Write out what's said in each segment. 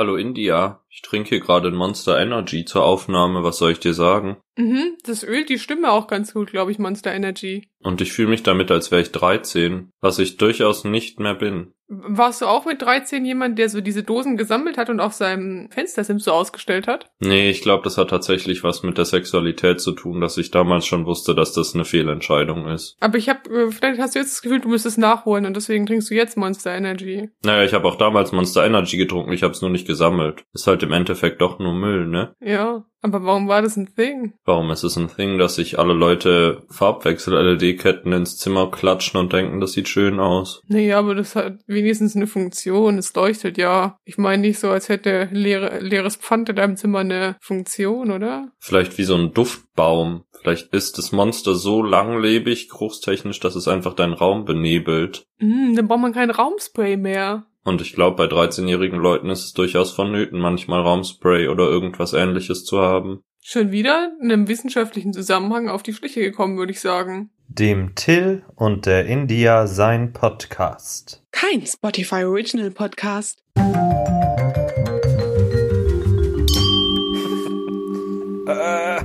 Hallo India, ich trinke hier gerade ein Monster Energy zur Aufnahme, was soll ich dir sagen? Mhm, das ölt die Stimme auch ganz gut, glaube ich, Monster Energy. Und ich fühle mich damit, als wäre ich 13, was ich durchaus nicht mehr bin. Warst du auch mit 13 jemand, der so diese Dosen gesammelt hat und auf seinem Fenstersims so ausgestellt hat? Nee, ich glaube, das hat tatsächlich was mit der Sexualität zu tun, dass ich damals schon wusste, dass das eine Fehlentscheidung ist. Aber ich habe, äh, vielleicht hast du jetzt das Gefühl, du müsstest nachholen und deswegen trinkst du jetzt Monster Energy. Naja, ich habe auch damals Monster Energy getrunken, ich habe es nur nicht gesammelt. Ist halt im Endeffekt doch nur Müll, ne? Ja, aber warum war das ein Thing? Warum ist es ein Thing, dass sich alle Leute Farbwechsel-LED-Ketten ins Zimmer klatschen und denken, das sieht schön aus? Naja, aber das hat wenigstens eine Funktion. Es leuchtet ja. Ich meine nicht so, als hätte leere, leeres Pfand in deinem Zimmer eine Funktion, oder? Vielleicht wie so ein Duftbaum. Vielleicht ist das Monster so langlebig, geruchstechnisch, dass es einfach deinen Raum benebelt. Mm, dann braucht man kein Raumspray mehr. Und ich glaube, bei 13-jährigen Leuten ist es durchaus vonnöten, manchmal Raumspray oder irgendwas ähnliches zu haben. Schon wieder in einem wissenschaftlichen Zusammenhang auf die Schliche gekommen, würde ich sagen. Dem Till und der India sein Podcast. Kein Spotify Original Podcast. Äh.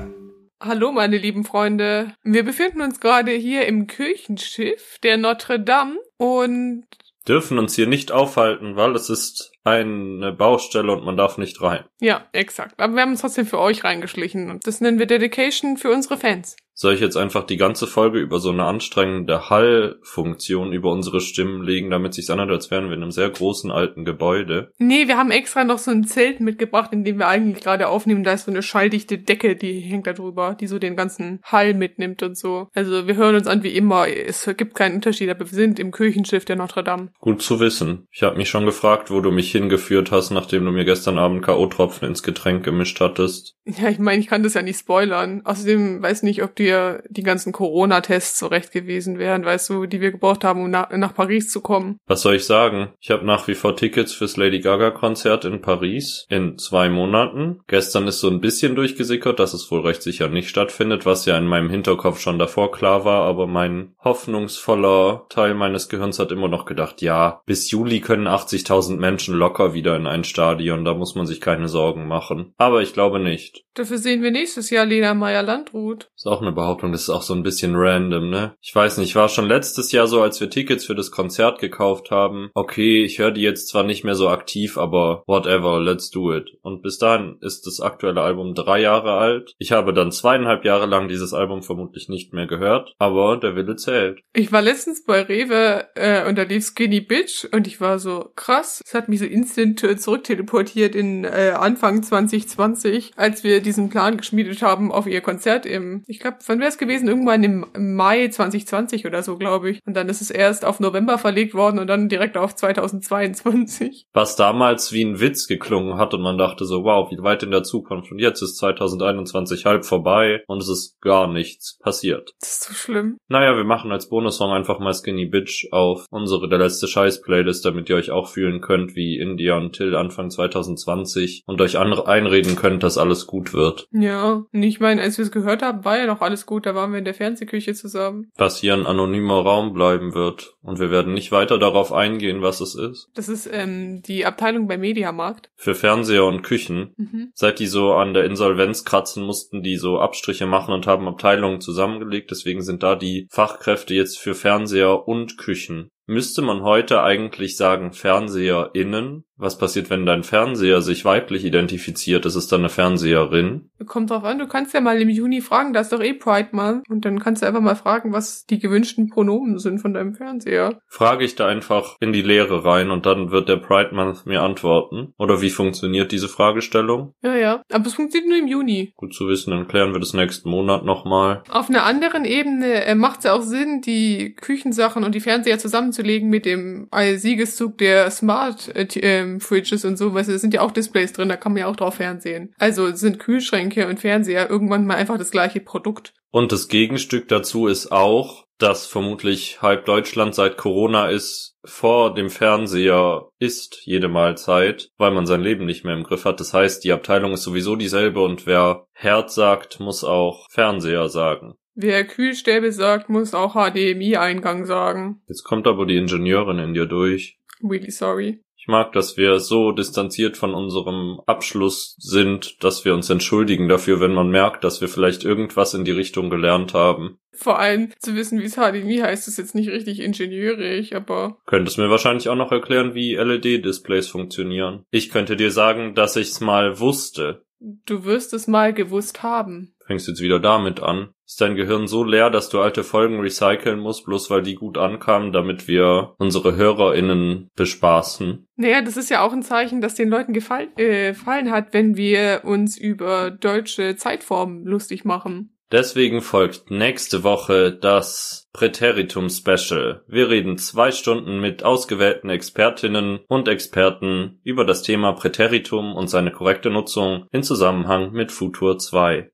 Hallo, meine lieben Freunde. Wir befinden uns gerade hier im Kirchenschiff der Notre Dame und dürfen uns hier nicht aufhalten, weil es ist eine Baustelle und man darf nicht rein. Ja, exakt. Aber wir haben uns trotzdem für euch reingeschlichen und das nennen wir Dedication für unsere Fans. Soll ich jetzt einfach die ganze Folge über so eine anstrengende Hallfunktion über unsere Stimmen legen, damit sich's anhört, als wären wir in einem sehr großen alten Gebäude? Nee, wir haben extra noch so ein Zelt mitgebracht, in dem wir eigentlich gerade aufnehmen. Da ist so eine schalldichte Decke, die hängt da drüber, die so den ganzen Hall mitnimmt und so. Also wir hören uns an wie immer. Es gibt keinen Unterschied, aber wir sind im Kirchenschiff der Notre Dame. Gut zu wissen. Ich habe mich schon gefragt, wo du mich hingeführt hast, nachdem du mir gestern Abend K.O.-Tropfen ins Getränk gemischt hattest. Ja, ich meine, ich kann das ja nicht spoilern. Außerdem weiß nicht, ob dir die ganzen Corona-Tests zurecht gewesen wären, weißt du, die wir gebraucht haben, um nach, nach Paris zu kommen. Was soll ich sagen? Ich habe nach wie vor Tickets fürs Lady Gaga-Konzert in Paris in zwei Monaten. Gestern ist so ein bisschen durchgesickert, dass es wohl recht sicher nicht stattfindet, was ja in meinem Hinterkopf schon davor klar war, aber mein hoffnungsvoller Teil meines Gehirns hat immer noch gedacht, ja, bis Juli können 80.000 Menschen locker wieder in ein Stadion, da muss man sich keine Sorgen machen. Aber ich glaube nicht. Dafür sehen wir nächstes Jahr Lena Meyer-Landrut. Ist auch eine Behauptung, das ist auch so ein bisschen random, ne? Ich weiß nicht, ich war schon letztes Jahr so, als wir Tickets für das Konzert gekauft haben. Okay, ich höre die jetzt zwar nicht mehr so aktiv, aber whatever, let's do it. Und bis dahin ist das aktuelle Album drei Jahre alt. Ich habe dann zweieinhalb Jahre lang dieses Album vermutlich nicht mehr gehört, aber der Wille zählt. Ich war letztens bei Rewe äh, und da lief Skinny Bitch und ich war so krass. Es hat mich so instant zurückteleportiert in äh, Anfang 2020, als wir diesen Plan geschmiedet haben auf ihr Konzert im, ich glaube, wann wäre es gewesen? Irgendwann im Mai 2020 oder so, glaube ich. Und dann ist es erst auf November verlegt worden und dann direkt auf 2022. Was damals wie ein Witz geklungen hat und man dachte so, wow, wie weit in der Zukunft. Und jetzt ist 2021 halb vorbei und es ist gar nichts passiert. Das ist so schlimm. Naja, wir machen als Bonussong einfach mal Skinny Bitch auf unsere Der letzte Scheiß Playlist, damit ihr euch auch fühlen könnt wie India und Till Anfang 2020 und euch einreden könnt, dass alles gut wird. Ja, und ich meine, als wir es gehört haben, war ja noch alles gut, da waren wir in der Fernsehküche zusammen. Was hier ein anonymer Raum bleiben wird. Und wir werden nicht weiter darauf eingehen, was es ist. Das ist ähm, die Abteilung bei Mediamarkt. Für Fernseher und Küchen. Mhm. Seit die so an der Insolvenz kratzen, mussten die so Abstriche machen und haben Abteilungen zusammengelegt. Deswegen sind da die Fachkräfte jetzt für Fernseher und Küchen. Müsste man heute eigentlich sagen FernseherInnen? Was passiert, wenn dein Fernseher sich weiblich identifiziert? Ist es dann eine Fernseherin? Kommt drauf an, du kannst ja mal im Juni fragen, da ist doch eh Pride Month. Und dann kannst du einfach mal fragen, was die gewünschten Pronomen sind von deinem Fernseher. Frage ich da einfach in die Leere rein und dann wird der Pride Month mir antworten? Oder wie funktioniert diese Fragestellung? Ja, ja. Aber es funktioniert nur im Juni. Gut zu wissen, dann klären wir das nächsten Monat nochmal. Auf einer anderen Ebene äh, macht es ja auch Sinn, die Küchensachen und die Fernseher zusammenzulegen mit dem äh, Siegeszug der Smart äh, ähm, Fridges und so, weil es sind ja auch Displays drin, da kann man ja auch drauf fernsehen. Also sind Kühlschränke und Fernseher irgendwann mal einfach das gleiche Produkt. Und das Gegenstück dazu ist auch, dass vermutlich halb Deutschland seit Corona ist, vor dem Fernseher isst jede Mahlzeit, weil man sein Leben nicht mehr im Griff hat. Das heißt, die Abteilung ist sowieso dieselbe und wer Herd sagt, muss auch Fernseher sagen. Wer Kühlstäbe sagt, muss auch HDMI-Eingang sagen. Jetzt kommt aber die Ingenieurin in dir durch. Really sorry. Ich mag, dass wir so distanziert von unserem Abschluss sind, dass wir uns entschuldigen dafür, wenn man merkt, dass wir vielleicht irgendwas in die Richtung gelernt haben. Vor allem zu wissen, wie es HDMI heißt, ist jetzt nicht richtig ingenieurig, aber. Könntest mir wahrscheinlich auch noch erklären, wie LED-Displays funktionieren. Ich könnte dir sagen, dass ich's mal wusste. Du wirst es mal gewusst haben. Fängst jetzt wieder damit an. Ist dein Gehirn so leer, dass du alte Folgen recyceln musst, bloß weil die gut ankamen, damit wir unsere HörerInnen bespaßen? Naja, das ist ja auch ein Zeichen, dass den Leuten gefallen, äh, gefallen hat, wenn wir uns über deutsche Zeitformen lustig machen. Deswegen folgt nächste Woche das Präteritum Special. Wir reden zwei Stunden mit ausgewählten Expertinnen und Experten über das Thema Präteritum und seine korrekte Nutzung in Zusammenhang mit Futur 2.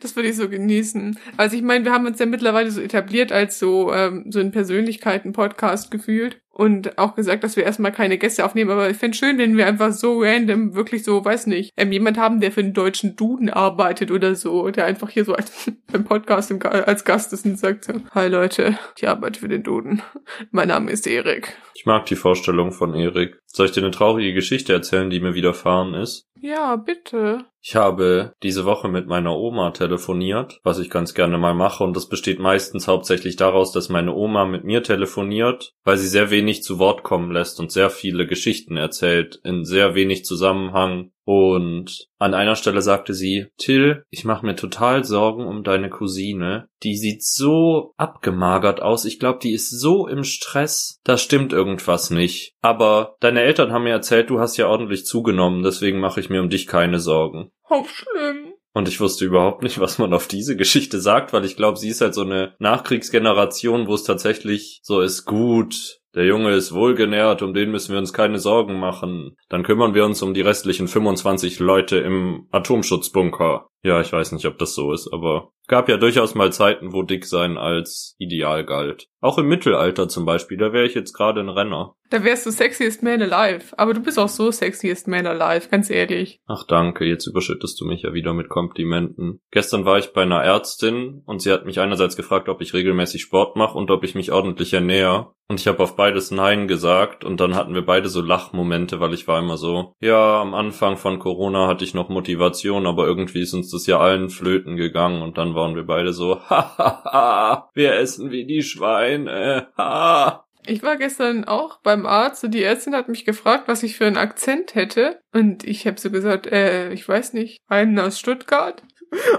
Das würde ich so genießen. Also ich meine, wir haben uns ja mittlerweile so etabliert als so, ähm, so ein Persönlichkeiten-Podcast gefühlt und auch gesagt, dass wir erstmal keine Gäste aufnehmen, aber ich fände schön, wenn wir einfach so random, wirklich so, weiß nicht, ähm, jemand haben, der für den deutschen Duden arbeitet oder so, der einfach hier so als, beim Podcast im, als Gast ist und sagt so, hi Leute, ich arbeite für den Duden. Mein Name ist Erik. Ich mag die Vorstellung von Erik. Soll ich dir eine traurige Geschichte erzählen, die mir widerfahren ist? Ja, bitte. Ich habe diese Woche mit meiner Oma telefoniert, was ich ganz gerne mal mache, und das besteht meistens hauptsächlich daraus, dass meine Oma mit mir telefoniert, weil sie sehr wenig zu Wort kommen lässt und sehr viele Geschichten erzählt, in sehr wenig Zusammenhang. Und an einer Stelle sagte sie, Till, ich mache mir total Sorgen um deine Cousine. Die sieht so abgemagert aus. Ich glaube, die ist so im Stress. Da stimmt irgendwas nicht. Aber deine Eltern haben mir erzählt, du hast ja ordentlich zugenommen, deswegen mache ich mir um dich keine Sorgen. Auch schlimm. Und ich wusste überhaupt nicht, was man auf diese Geschichte sagt, weil ich glaube, sie ist halt so eine Nachkriegsgeneration, wo es tatsächlich so ist, gut, der Junge ist wohlgenährt, um den müssen wir uns keine Sorgen machen. Dann kümmern wir uns um die restlichen 25 Leute im Atomschutzbunker. Ja, ich weiß nicht, ob das so ist, aber gab ja durchaus mal Zeiten, wo dick sein als Ideal galt. Auch im Mittelalter zum Beispiel, da wäre ich jetzt gerade ein Renner. Da wärst du sexiest man alive. Aber du bist auch so sexiest man alive, ganz ehrlich. Ach danke, jetzt überschüttest du mich ja wieder mit Komplimenten. Gestern war ich bei einer Ärztin und sie hat mich einerseits gefragt, ob ich regelmäßig Sport mache und ob ich mich ordentlich ernähre. Und ich habe auf beides Nein gesagt und dann hatten wir beide so Lachmomente, weil ich war immer so, ja, am Anfang von Corona hatte ich noch Motivation, aber irgendwie ist uns das ja allen flöten gegangen und dann waren wir beide so, hahaha, wir essen wie die Schweine, ha. Ich war gestern auch beim Arzt und die Ärztin hat mich gefragt, was ich für einen Akzent hätte. Und ich habe so gesagt, äh, ich weiß nicht, einen aus Stuttgart.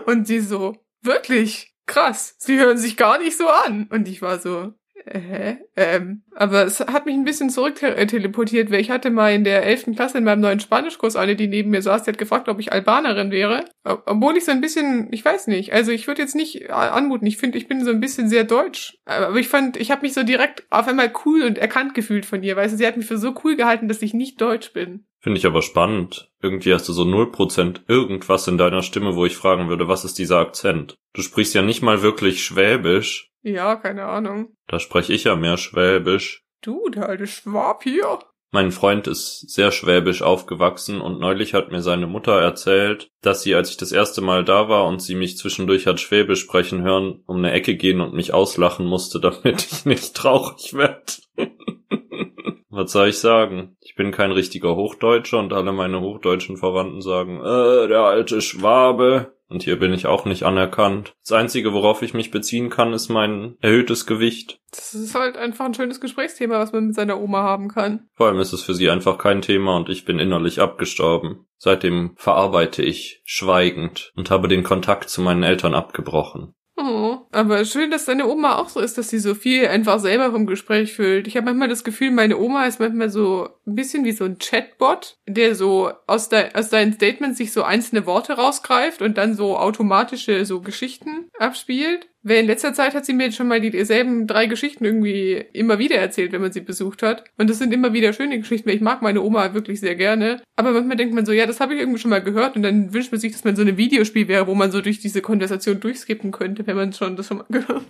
Und sie so, wirklich? Krass, sie hören sich gar nicht so an. Und ich war so, Hä? Ähm, aber es hat mich ein bisschen zurück teleportiert, weil ich hatte mal in der 11. Klasse in meinem neuen Spanischkurs eine, die neben mir saß, die hat gefragt, ob ich Albanerin wäre. Obwohl ich so ein bisschen, ich weiß nicht, also ich würde jetzt nicht anmuten, ich finde, ich bin so ein bisschen sehr deutsch. Aber ich fand, ich habe mich so direkt auf einmal cool und erkannt gefühlt von ihr, du, sie hat mich für so cool gehalten, dass ich nicht deutsch bin. Finde ich aber spannend. Irgendwie hast du so 0% irgendwas in deiner Stimme, wo ich fragen würde, was ist dieser Akzent? Du sprichst ja nicht mal wirklich Schwäbisch. Ja, keine Ahnung. Da spreche ich ja mehr Schwäbisch. Du, der alte Schwab hier. Mein Freund ist sehr schwäbisch aufgewachsen und neulich hat mir seine Mutter erzählt, dass sie, als ich das erste Mal da war und sie mich zwischendurch hat Schwäbisch sprechen hören, um eine Ecke gehen und mich auslachen musste, damit ich nicht traurig werde. Was soll ich sagen? Ich bin kein richtiger Hochdeutscher und alle meine hochdeutschen Verwandten sagen, äh, der alte Schwabe. Und hier bin ich auch nicht anerkannt. Das Einzige, worauf ich mich beziehen kann, ist mein erhöhtes Gewicht. Das ist halt einfach ein schönes Gesprächsthema, was man mit seiner Oma haben kann. Vor allem ist es für sie einfach kein Thema und ich bin innerlich abgestorben. Seitdem verarbeite ich schweigend und habe den Kontakt zu meinen Eltern abgebrochen. Oh, aber schön, dass deine Oma auch so ist, dass sie so viel einfach selber vom Gespräch fühlt. Ich habe manchmal das Gefühl, meine Oma ist manchmal so ein bisschen wie so ein Chatbot, der so aus, de aus deinen Statements sich so einzelne Worte rausgreift und dann so automatische so Geschichten abspielt. Weil in letzter Zeit hat sie mir schon mal dieselben drei Geschichten irgendwie immer wieder erzählt, wenn man sie besucht hat. Und das sind immer wieder schöne Geschichten, ich mag meine Oma wirklich sehr gerne. Aber manchmal denkt man so, ja, das habe ich irgendwie schon mal gehört. Und dann wünscht man sich, dass man so ein Videospiel wäre, wo man so durch diese Konversation durchskippen könnte, wenn man schon das schon mal gehört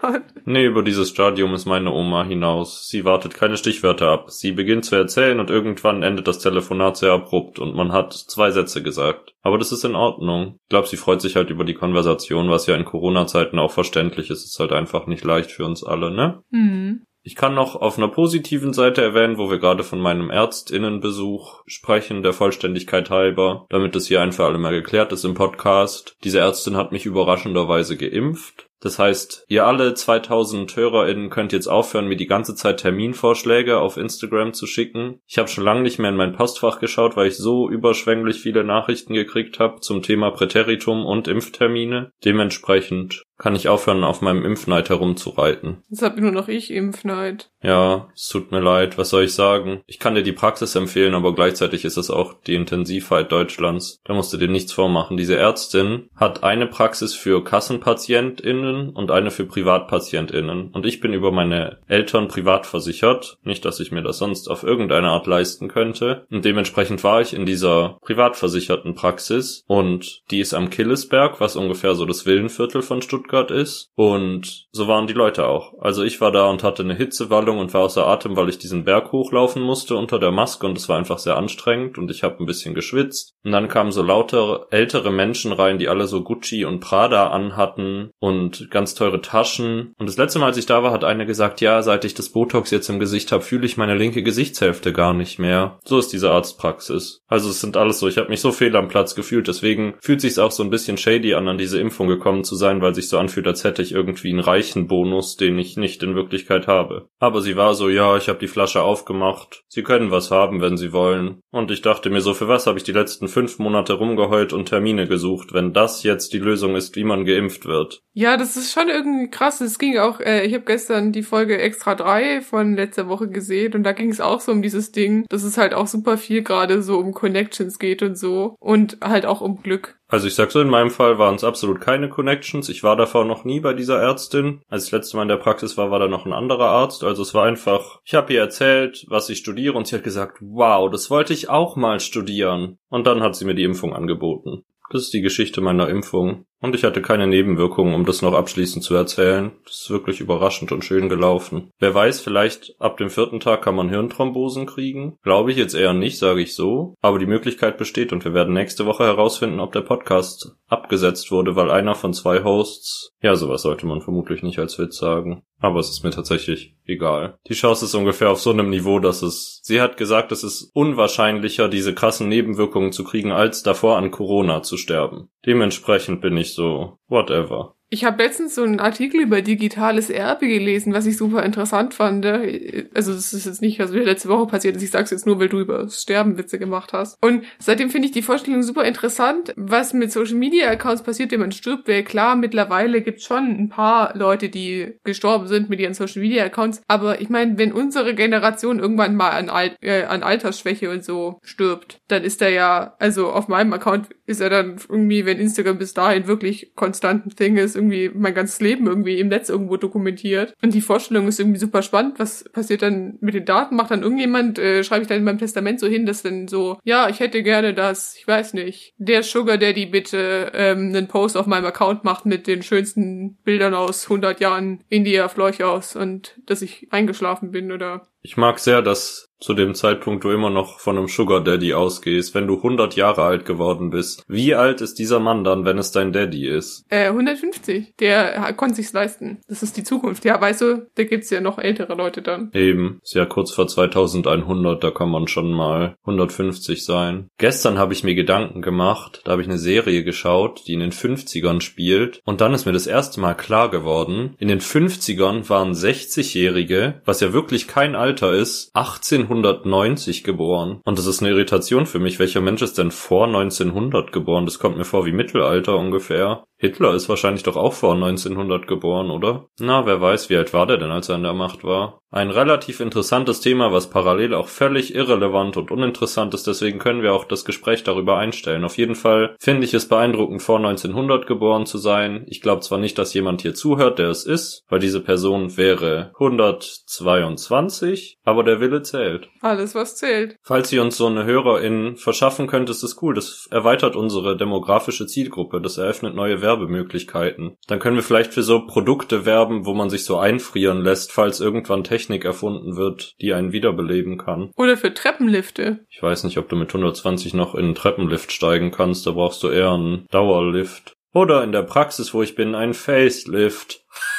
hat. Nee, über dieses Stadium ist meine Oma hinaus. Sie wartet keine Stichwörter ab. Sie beginnt zu erzählen und irgendwann endet das Telefonat sehr abrupt und man hat zwei Sätze gesagt. Aber das ist in Ordnung. Ich glaube, sie freut sich halt über die Konversation, was ja in Corona-Zeiten auch verständlich ist. Es ist halt einfach nicht leicht für uns alle, ne? Mhm. Ich kann noch auf einer positiven Seite erwähnen, wo wir gerade von meinem Ärztinnenbesuch sprechen, der Vollständigkeit halber, damit es hier ein für alle Mal geklärt ist im Podcast. Diese Ärztin hat mich überraschenderweise geimpft. Das heißt, ihr alle 2000 HörerInnen könnt jetzt aufhören, mir die ganze Zeit Terminvorschläge auf Instagram zu schicken. Ich habe schon lange nicht mehr in mein Postfach geschaut, weil ich so überschwänglich viele Nachrichten gekriegt habe zum Thema Präteritum und Impftermine. Dementsprechend kann ich aufhören, auf meinem Impfneid herumzureiten. Jetzt hab nur noch ich Impfneid. Ja, es tut mir leid, was soll ich sagen? Ich kann dir die Praxis empfehlen, aber gleichzeitig ist es auch die Intensivheit Deutschlands. Da musst du dir nichts vormachen. Diese Ärztin hat eine Praxis für KassenpatientInnen und eine für PrivatpatientInnen. Und ich bin über meine Eltern privat versichert. Nicht, dass ich mir das sonst auf irgendeine Art leisten könnte. Und dementsprechend war ich in dieser privatversicherten Praxis und die ist am Killesberg, was ungefähr so das Villenviertel von Stuttgart ist. Und so waren die Leute auch. Also ich war da und hatte eine Hitzewallung und war außer Atem, weil ich diesen Berg hochlaufen musste unter der Maske und es war einfach sehr anstrengend und ich habe ein bisschen geschwitzt. Und dann kamen so lauter ältere Menschen rein, die alle so Gucci und Prada anhatten und ganz teure Taschen. Und das letzte Mal, als ich da war, hat eine gesagt, ja, seit ich das Botox jetzt im Gesicht habe, fühle ich meine linke Gesichtshälfte gar nicht mehr. So ist diese Arztpraxis. Also es sind alles so, ich habe mich so fehl am Platz gefühlt, deswegen fühlt sich's auch so ein bisschen shady an, an diese Impfung gekommen zu sein, weil sich so anfühlt, als hätte ich irgendwie einen reichen Bonus, den ich nicht in Wirklichkeit habe. Aber sie war so, ja, ich habe die Flasche aufgemacht. Sie können was haben, wenn sie wollen. Und ich dachte mir so, für was habe ich die letzten fünf Monate rumgeheult und Termine gesucht, wenn das jetzt die Lösung ist, wie man geimpft wird. Ja, das ist schon irgendwie krass. Es ging auch, äh, ich habe gestern die Folge Extra 3 von letzter Woche gesehen und da ging es auch so um dieses Ding, dass es halt auch super viel gerade so um Connections geht und so und halt auch um Glück. Also ich sag so, in meinem Fall waren es absolut keine Connections. Ich war davor noch nie bei dieser Ärztin. Als ich das letzte Mal in der Praxis war, war da noch ein anderer Arzt. Also es war einfach, ich habe ihr erzählt, was ich studiere und sie hat gesagt, wow, das wollte ich auch mal studieren. Und dann hat sie mir die Impfung angeboten. Das ist die Geschichte meiner Impfung. Und ich hatte keine Nebenwirkungen, um das noch abschließend zu erzählen. Das ist wirklich überraschend und schön gelaufen. Wer weiß, vielleicht ab dem vierten Tag kann man Hirnthrombosen kriegen. Glaube ich jetzt eher nicht, sage ich so. Aber die Möglichkeit besteht und wir werden nächste Woche herausfinden, ob der Podcast abgesetzt wurde, weil einer von zwei Hosts, ja, sowas sollte man vermutlich nicht als Witz sagen. Aber es ist mir tatsächlich egal. Die Chance ist ungefähr auf so einem Niveau, dass es, sie hat gesagt, es ist unwahrscheinlicher, diese krassen Nebenwirkungen zu kriegen, als davor an Corona zu sterben. Dementsprechend bin ich so, whatever. Ich habe letztens so einen Artikel über digitales Erbe gelesen, was ich super interessant fand. Also das ist jetzt nicht, was mir letzte Woche passiert ist. Ich sag's jetzt nur, weil du über Sterben Witze gemacht hast. Und seitdem finde ich die Vorstellung super interessant, was mit Social Media Accounts passiert, wenn man stirbt. Weil klar, mittlerweile gibt's schon ein paar Leute, die gestorben sind mit ihren Social Media Accounts. Aber ich meine, wenn unsere Generation irgendwann mal an, Al äh, an Altersschwäche und so stirbt, dann ist er ja, also auf meinem Account ist er dann irgendwie, wenn Instagram bis dahin wirklich konstant ein Thing ist, irgendwie mein ganzes Leben irgendwie im Netz irgendwo dokumentiert. Und die Vorstellung ist irgendwie super spannend. Was passiert dann mit den Daten? Macht dann irgendjemand, äh, schreibe ich dann in meinem Testament so hin, dass dann so, ja, ich hätte gerne, dass, ich weiß nicht, der Sugar Daddy bitte ähm, einen Post auf meinem Account macht mit den schönsten Bildern aus 100 Jahren India Fleuchaus und dass ich eingeschlafen bin oder ich mag sehr, dass zu dem Zeitpunkt du immer noch von einem Sugar Daddy ausgehst, wenn du 100 Jahre alt geworden bist. Wie alt ist dieser Mann dann, wenn es dein Daddy ist? Äh, 150. Der konnte sich's leisten. Das ist die Zukunft. Ja, weißt du, da gibt's ja noch ältere Leute dann. Eben. Ist ja kurz vor 2100, da kann man schon mal 150 sein. Gestern habe ich mir Gedanken gemacht, da habe ich eine Serie geschaut, die in den 50ern spielt. Und dann ist mir das erste Mal klar geworden, in den 50ern waren 60-Jährige, was ja wirklich kein Alter ist, 1890 geboren. Und das ist eine Irritation für mich. Welcher Mensch ist denn vor 1900 geboren? Das kommt mir vor wie Mittelalter ungefähr. Hitler ist wahrscheinlich doch auch vor 1900 geboren, oder? Na, wer weiß, wie alt war der denn, als er in der Macht war? Ein relativ interessantes Thema, was parallel auch völlig irrelevant und uninteressant ist, deswegen können wir auch das Gespräch darüber einstellen. Auf jeden Fall finde ich es beeindruckend, vor 1900 geboren zu sein. Ich glaube zwar nicht, dass jemand hier zuhört, der es ist, weil diese Person wäre 122, aber der Wille zählt. Alles, was zählt. Falls ihr uns so eine Hörerin verschaffen könnt, ist es cool. Das erweitert unsere demografische Zielgruppe. Das eröffnet neue Werbemöglichkeiten. Dann können wir vielleicht für so Produkte werben, wo man sich so einfrieren lässt, falls irgendwann Technik erfunden wird, die einen wiederbeleben kann. Oder für Treppenlifte. Ich weiß nicht, ob du mit 120 noch in einen Treppenlift steigen kannst, da brauchst du eher einen Dauerlift. Oder in der Praxis, wo ich bin, einen Facelift.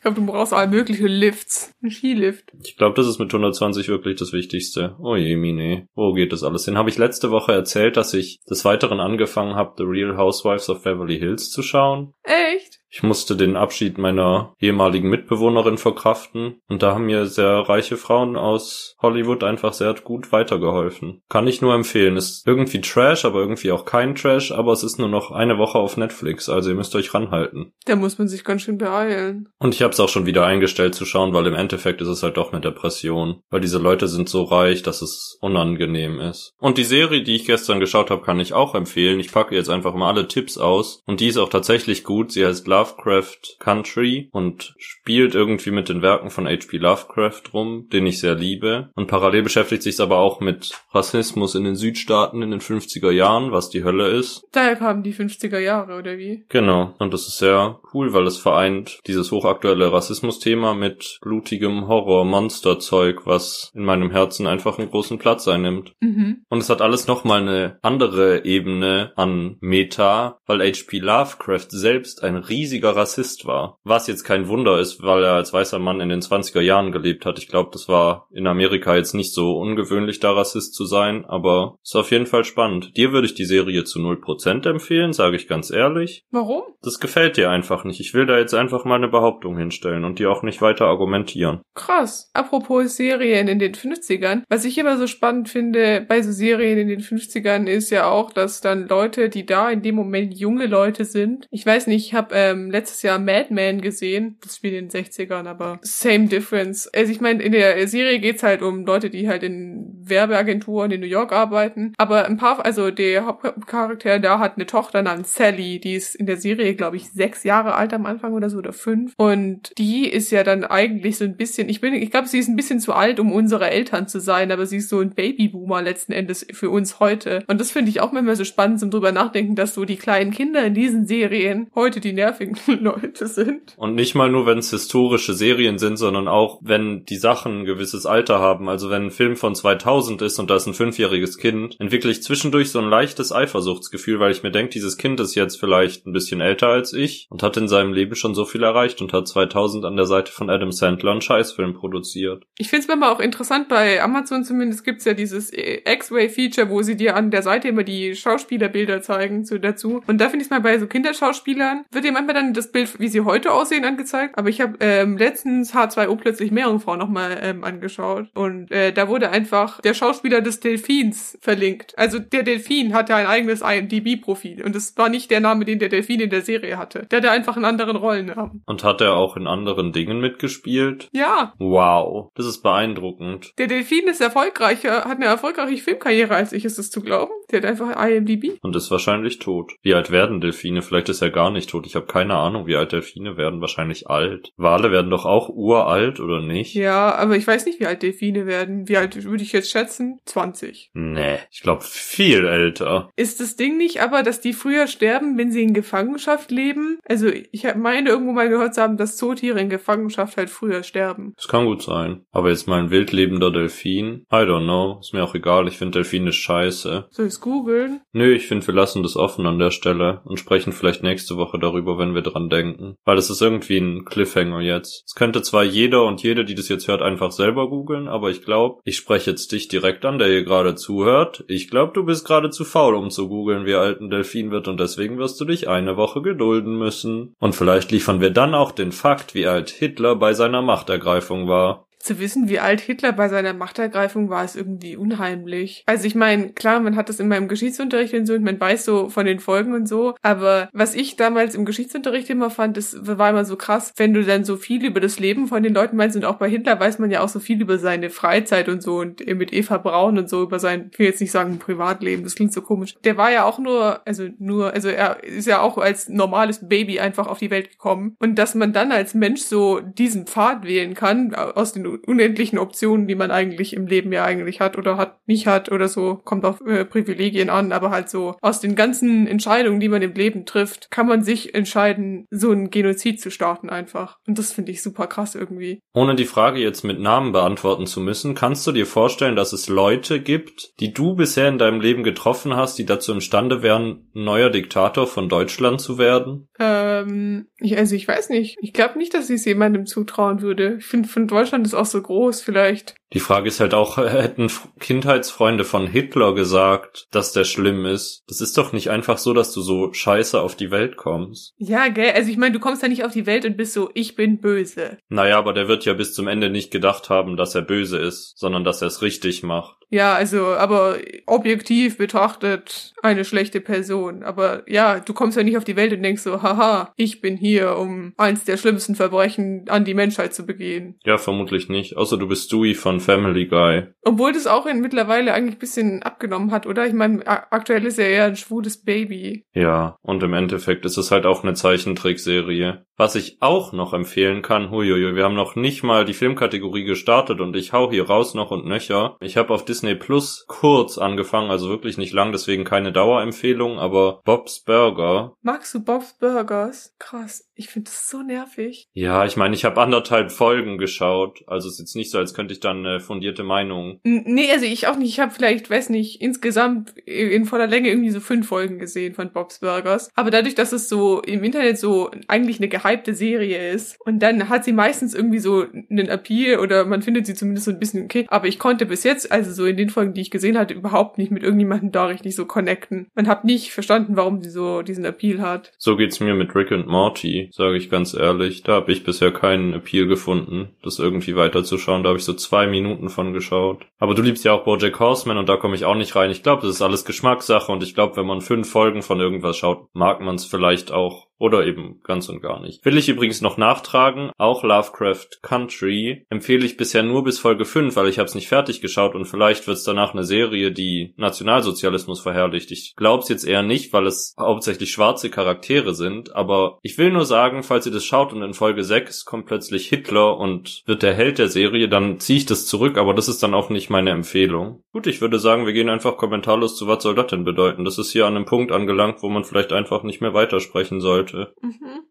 Ich glaube, du brauchst alle möglichen Lifts. Ein Skilift. Ich glaube, das ist mit 120 wirklich das Wichtigste. Oh je, Mine. Wo geht das alles hin? Habe ich letzte Woche erzählt, dass ich des Weiteren angefangen habe, The Real Housewives of Beverly Hills zu schauen? Echt? Ich musste den Abschied meiner ehemaligen Mitbewohnerin verkraften und da haben mir sehr reiche Frauen aus Hollywood einfach sehr gut weitergeholfen. Kann ich nur empfehlen. Ist irgendwie Trash, aber irgendwie auch kein Trash, aber es ist nur noch eine Woche auf Netflix, also ihr müsst euch ranhalten. Da muss man sich ganz schön beeilen. Und ich habe es auch schon wieder eingestellt zu schauen, weil im Endeffekt ist es halt doch eine Depression, weil diese Leute sind so reich, dass es unangenehm ist. Und die Serie, die ich gestern geschaut habe, kann ich auch empfehlen. Ich packe jetzt einfach mal alle Tipps aus und die ist auch tatsächlich gut. Sie heißt Lovecraft Country und spielt irgendwie mit den Werken von H.P. Lovecraft rum, den ich sehr liebe. Und parallel beschäftigt sich aber auch mit Rassismus in den Südstaaten in den 50er Jahren, was die Hölle ist. Daher kamen die 50er Jahre, oder wie? Genau. Und das ist sehr cool, weil es vereint dieses hochaktuelle Rassismusthema mit blutigem Horror-Monster-Zeug, was in meinem Herzen einfach einen großen Platz einnimmt. Mhm. Und es hat alles nochmal eine andere Ebene an Meta, weil H.P. Lovecraft selbst ein riesiger Rassist war. Was jetzt kein Wunder ist, weil er als weißer Mann in den 20er Jahren gelebt hat. Ich glaube, das war in Amerika jetzt nicht so ungewöhnlich, da Rassist zu sein, aber ist auf jeden Fall spannend. Dir würde ich die Serie zu 0% empfehlen, sage ich ganz ehrlich. Warum? Das gefällt dir einfach nicht. Ich will da jetzt einfach mal eine Behauptung hinstellen und die auch nicht weiter argumentieren. Krass. Apropos Serien in den 50ern. Was ich immer so spannend finde bei so Serien in den 50ern ist ja auch, dass dann Leute, die da in dem Moment junge Leute sind. Ich weiß nicht, ich habe ähm, letztes Jahr Mad Men gesehen. Das spielt in den 60ern, aber same difference. Also ich meine, in der Serie geht's halt um Leute, die halt in Werbeagenturen in New York arbeiten. Aber ein paar, also der Hauptcharakter da hat eine Tochter namens Sally, die ist in der Serie, glaube ich, sechs Jahre alt am Anfang oder so oder fünf. Und die ist ja dann eigentlich so ein bisschen, ich bin, ich glaube, sie ist ein bisschen zu alt, um unsere Eltern zu sein, aber sie ist so ein Babyboomer letzten Endes für uns heute. Und das finde ich auch manchmal so spannend zum drüber nachdenken, dass so die kleinen Kinder in diesen Serien heute die nervigen Leute sind. Und nicht mal nur, wenn es historische Serien sind, sondern auch, wenn die Sachen ein gewisses Alter haben. Also wenn ein Film von 2000 ist und da ist ein fünfjähriges Kind, entwickle ich zwischendurch so ein leichtes Eifersuchtsgefühl, weil ich mir denke, dieses Kind ist jetzt vielleicht ein bisschen älter als ich und hat in seinem Leben schon so viel erreicht und hat 2000 an der Seite von Adam Sandler einen Scheißfilm produziert. Ich finde es manchmal auch interessant, bei Amazon zumindest gibt's ja dieses X-Ray-Feature, wo sie dir an der Seite immer die Schauspielerbilder zeigen zu, dazu. Und da finde ich es mal bei so Kinderschauspielern, wird dir manchmal dann das Bild, wie sie heute aussehen, angezeigt. Aber ich habe ähm, letztens H2O plötzlich Meerjungfrau nochmal ähm, angeschaut. Und äh, da wurde einfach der Schauspieler des Delfins verlinkt. Also der Delfin hatte ein eigenes IMDb-Profil. Und es war nicht der Name, den der Delfin in der Serie hatte. Der hatte einfach einen anderen Rollennamen. Und hat er auch in anderen Dingen mitgespielt? Ja, Wow, das ist beeindruckend. der Delfin ist erfolgreicher, hat eine erfolgreiche Filmkarriere als ich, ist es zu glauben. Der hat einfach IMDb. Und ist wahrscheinlich tot. Wie alt werden Delfine? Vielleicht ist er gar nicht tot. Ich habe keine Ahnung, wie alt Delfine werden. Wahrscheinlich alt. Wale werden doch auch uralt, oder nicht? Ja, aber ich weiß nicht, wie alt Delfine werden. Wie alt würde ich jetzt schätzen? 20. Nee, ich glaube viel älter. Ist das Ding nicht aber, dass die früher sterben, wenn sie in Gefangenschaft leben? Also ich meine irgendwo mal gehört zu haben, dass Zootiere in Gefangenschaft halt früher sterben. Das kann gut sein. Aber jetzt mal ein wildlebender Delfin? I don't know. Ist mir auch egal. Ich finde Delfine scheiße. Soll ich's googeln? Nö, ich finde, wir lassen das offen an der Stelle und sprechen vielleicht nächste Woche darüber, wenn wir dran denken. Weil das ist irgendwie ein Cliffhanger jetzt. Es könnte zwar jeder und jede, die das jetzt hört, einfach selber googeln, aber ich glaube, ich spreche jetzt dich direkt an, der hier gerade zuhört. Ich glaube, du bist gerade zu faul, um zu googeln, wie alt ein Delfin wird und deswegen wirst du dich eine Woche gedulden müssen. Und vielleicht liefern wir dann auch den Fakt, wie alt Hitler bei seiner Machtergreifung war. Zu wissen, wie alt Hitler bei seiner Machtergreifung war, ist irgendwie unheimlich. Also ich meine, klar, man hat das in meinem Geschichtsunterricht und so und man weiß so von den Folgen und so, aber was ich damals im Geschichtsunterricht immer fand, das war immer so krass, wenn du dann so viel über das Leben von den Leuten meinst und auch bei Hitler weiß man ja auch so viel über seine Freizeit und so und mit Eva Braun und so über sein, ich will jetzt nicht sagen Privatleben, das klingt so komisch. Der war ja auch nur, also nur, also er ist ja auch als normales Baby einfach auf die Welt gekommen und dass man dann als Mensch so diesen Pfad wählen kann aus den unendlichen Optionen, die man eigentlich im Leben ja eigentlich hat oder hat nicht hat oder so, kommt auf äh, Privilegien an, aber halt so aus den ganzen Entscheidungen, die man im Leben trifft, kann man sich entscheiden, so ein Genozid zu starten einfach. Und das finde ich super krass irgendwie. Ohne die Frage jetzt mit Namen beantworten zu müssen, kannst du dir vorstellen, dass es Leute gibt, die du bisher in deinem Leben getroffen hast, die dazu imstande wären, neuer Diktator von Deutschland zu werden? Ähm, ich, also ich weiß nicht. Ich glaube nicht, dass ich es jemandem zutrauen würde. Ich finde, von Deutschland ist auch so groß vielleicht. Die Frage ist halt auch, hätten Kindheitsfreunde von Hitler gesagt, dass der schlimm ist? Das ist doch nicht einfach so, dass du so scheiße auf die Welt kommst. Ja, gell, also ich meine, du kommst ja nicht auf die Welt und bist so, ich bin böse. Naja, aber der wird ja bis zum Ende nicht gedacht haben, dass er böse ist, sondern dass er es richtig macht. Ja, also, aber objektiv betrachtet eine schlechte Person. Aber ja, du kommst ja nicht auf die Welt und denkst so, haha, ich bin hier, um eins der schlimmsten Verbrechen an die Menschheit zu begehen. Ja, vermutlich nicht. Außer du bist Dewey von Family Guy. Obwohl das auch in mittlerweile eigentlich ein bisschen abgenommen hat, oder? Ich meine, aktuell ist er eher ein schwules Baby. Ja, und im Endeffekt ist es halt auch eine Zeichentrickserie. Was ich auch noch empfehlen kann, huiuiui, wir haben noch nicht mal die Filmkategorie gestartet und ich hau hier raus noch und nöcher. Ich habe auf Disney Plus kurz angefangen, also wirklich nicht lang, deswegen keine Dauerempfehlung, aber Bob's Burger. Magst du Bob's Burgers? Krass. Ich finde das so nervig. Ja, ich meine, ich habe anderthalb Folgen geschaut. Also es ist jetzt nicht so, als könnte ich dann eine fundierte Meinung. Nee, also ich auch nicht. Ich habe vielleicht, weiß nicht, insgesamt in voller Länge irgendwie so fünf Folgen gesehen von Bob's Burgers. Aber dadurch, dass es so im Internet so eigentlich eine gehypte Serie ist und dann hat sie meistens irgendwie so einen Appeal oder man findet sie zumindest so ein bisschen okay. Aber ich konnte bis jetzt, also so in den Folgen, die ich gesehen hatte, überhaupt nicht mit irgendjemandem da richtig so connecten. Man hat nicht verstanden, warum sie so diesen Appeal hat. So geht's mir mit Rick und Morty sage ich ganz ehrlich. Da habe ich bisher keinen Appeal gefunden, das irgendwie weiterzuschauen. Da habe ich so zwei Minuten von geschaut. Aber du liebst ja auch Bojack Horseman und da komme ich auch nicht rein. Ich glaube, das ist alles Geschmackssache und ich glaube, wenn man fünf Folgen von irgendwas schaut, mag man es vielleicht auch oder eben ganz und gar nicht. Will ich übrigens noch nachtragen, auch Lovecraft Country empfehle ich bisher nur bis Folge 5, weil ich habe es nicht fertig geschaut und vielleicht wird es danach eine Serie, die Nationalsozialismus verherrlicht. Ich glaube es jetzt eher nicht, weil es hauptsächlich schwarze Charaktere sind, aber ich will nur sagen, falls ihr das schaut und in Folge 6 kommt plötzlich Hitler und wird der Held der Serie, dann ziehe ich das zurück, aber das ist dann auch nicht meine Empfehlung. Gut, ich würde sagen, wir gehen einfach kommentarlos zu was soll das denn bedeuten? Das ist hier an einem Punkt angelangt, wo man vielleicht einfach nicht mehr weitersprechen sollte sollte. Mhm.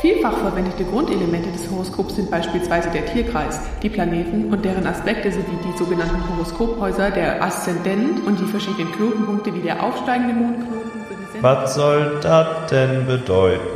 Vielfach verwendete Grundelemente des Horoskops sind beispielsweise der Tierkreis, die Planeten und deren Aspekte sowie die sogenannten Horoskophäuser, der Aszendent und die verschiedenen Knotenpunkte wie der aufsteigende Mondknoten. Was soll das denn bedeuten?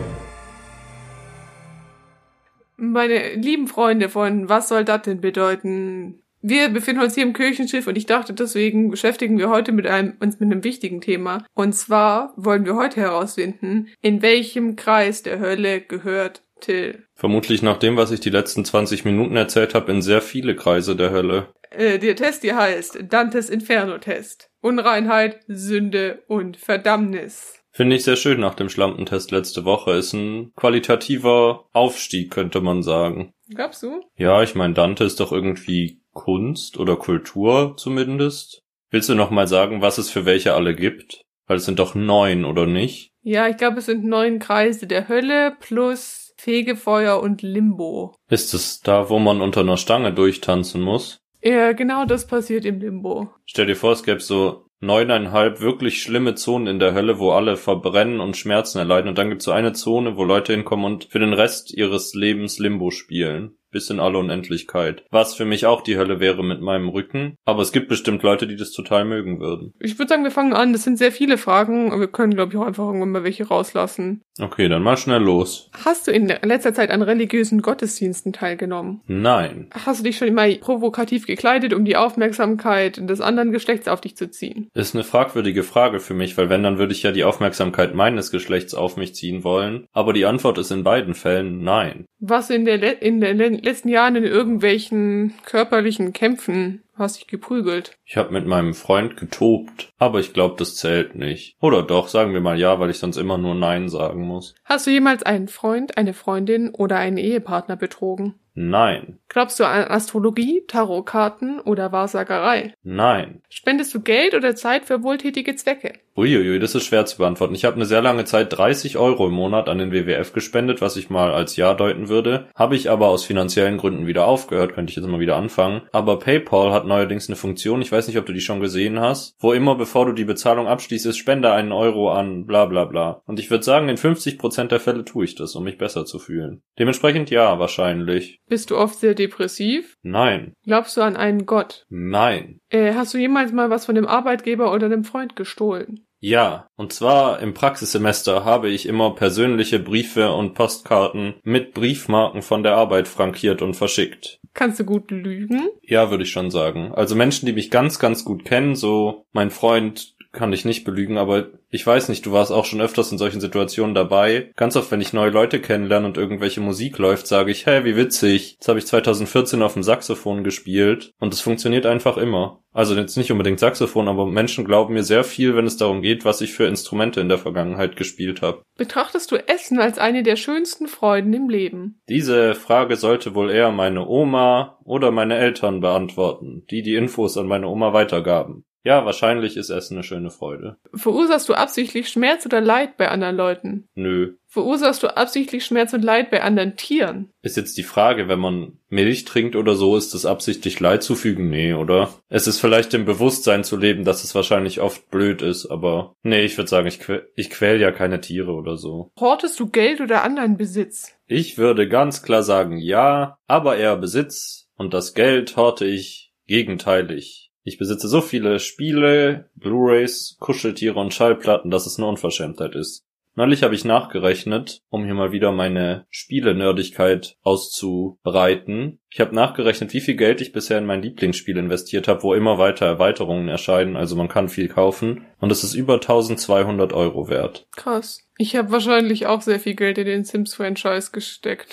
Meine lieben Freunde von Was soll das denn bedeuten? Wir befinden uns hier im Kirchenschiff und ich dachte, deswegen beschäftigen wir heute mit einem, uns mit einem wichtigen Thema. Und zwar wollen wir heute herausfinden, in welchem Kreis der Hölle gehört Till. Vermutlich nach dem, was ich die letzten 20 Minuten erzählt habe, in sehr viele Kreise der Hölle. Äh, der Test hier heißt Dantes Inferno-Test. Unreinheit, Sünde und Verdammnis. Finde ich sehr schön nach dem Schlampentest letzte Woche. Ist ein qualitativer Aufstieg, könnte man sagen. Gabst du? Ja, ich meine, Dante ist doch irgendwie Kunst oder Kultur zumindest. Willst du noch mal sagen, was es für welche alle gibt? Weil es sind doch neun, oder nicht? Ja, ich glaube, es sind neun Kreise der Hölle plus Fegefeuer und Limbo. Ist es da, wo man unter einer Stange durchtanzen muss? Ja, genau das passiert im Limbo. Stell dir vor, es gäbe so neuneinhalb wirklich schlimme Zonen in der Hölle, wo alle verbrennen und Schmerzen erleiden. Und dann gibt's so eine Zone, wo Leute hinkommen und für den Rest ihres Lebens Limbo spielen bis in alle Unendlichkeit. Was für mich auch die Hölle wäre mit meinem Rücken. Aber es gibt bestimmt Leute, die das total mögen würden. Ich würde sagen, wir fangen an. Das sind sehr viele Fragen. Und wir können, glaube ich, auch einfach irgendwann mal welche rauslassen. Okay, dann mal schnell los. Hast du in letzter Zeit an religiösen Gottesdiensten teilgenommen? Nein. Hast du dich schon immer provokativ gekleidet, um die Aufmerksamkeit des anderen Geschlechts auf dich zu ziehen? Ist eine fragwürdige Frage für mich, weil wenn, dann würde ich ja die Aufmerksamkeit meines Geschlechts auf mich ziehen wollen. Aber die Antwort ist in beiden Fällen nein. Was in der, Le in der letzten Jahren in irgendwelchen körperlichen Kämpfen hast dich geprügelt. Ich habe mit meinem Freund getobt, aber ich glaube, das zählt nicht. Oder doch, sagen wir mal ja, weil ich sonst immer nur Nein sagen muss. Hast du jemals einen Freund, eine Freundin oder einen Ehepartner betrogen? Nein. Glaubst du an Astrologie, Tarotkarten oder Wahrsagerei? Nein. Spendest du Geld oder Zeit für wohltätige Zwecke? Uiuiui, das ist schwer zu beantworten. Ich habe eine sehr lange Zeit 30 Euro im Monat an den WWF gespendet, was ich mal als Ja deuten würde. Habe ich aber aus finanziellen Gründen wieder aufgehört, könnte ich jetzt mal wieder anfangen. Aber PayPal hat neuerdings eine Funktion, ich weiß nicht, ob du die schon gesehen hast, wo immer bevor du die Bezahlung abschließt, ist spende einen Euro an bla bla bla. Und ich würde sagen, in 50% der Fälle tue ich das, um mich besser zu fühlen. Dementsprechend ja, wahrscheinlich. Bist du oft sehr depressiv? Nein. Glaubst du an einen Gott? Nein. Äh, hast du jemals mal was von dem Arbeitgeber oder dem Freund gestohlen? Ja, und zwar im Praxissemester habe ich immer persönliche Briefe und Postkarten mit Briefmarken von der Arbeit frankiert und verschickt. Kannst du gut lügen? Ja, würde ich schon sagen. Also Menschen, die mich ganz, ganz gut kennen, so mein Freund kann ich nicht belügen, aber ich weiß nicht, du warst auch schon öfters in solchen Situationen dabei. Ganz oft, wenn ich neue Leute kennenlerne und irgendwelche Musik läuft, sage ich, hey, wie witzig. Das habe ich 2014 auf dem Saxophon gespielt und es funktioniert einfach immer. Also jetzt nicht unbedingt Saxophon, aber Menschen glauben mir sehr viel, wenn es darum geht, was ich für Instrumente in der Vergangenheit gespielt habe. Betrachtest du Essen als eine der schönsten Freuden im Leben? Diese Frage sollte wohl eher meine Oma oder meine Eltern beantworten, die die Infos an meine Oma weitergaben. Ja, wahrscheinlich ist Essen eine schöne Freude. Verursachst du absichtlich Schmerz oder Leid bei anderen Leuten? Nö. Verursachst du absichtlich Schmerz und Leid bei anderen Tieren? Ist jetzt die Frage, wenn man Milch trinkt oder so, ist es absichtlich Leid zufügen? Nee, oder? Es ist vielleicht im Bewusstsein zu leben, dass es wahrscheinlich oft blöd ist, aber nee, ich würde sagen, ich, quäl, ich quäl ja keine Tiere oder so. Hortest du Geld oder anderen Besitz? Ich würde ganz klar sagen ja, aber eher Besitz und das Geld horte ich gegenteilig. Ich besitze so viele Spiele, Blu-rays, Kuscheltiere und Schallplatten, dass es eine Unverschämtheit ist. Neulich habe ich nachgerechnet, um hier mal wieder meine Spiele-Nerdigkeit auszubreiten. Ich habe nachgerechnet, wie viel Geld ich bisher in mein Lieblingsspiel investiert habe, wo immer weiter Erweiterungen erscheinen, also man kann viel kaufen. Und es ist über 1200 Euro wert. Krass. Ich habe wahrscheinlich auch sehr viel Geld in den Sims-Franchise gesteckt.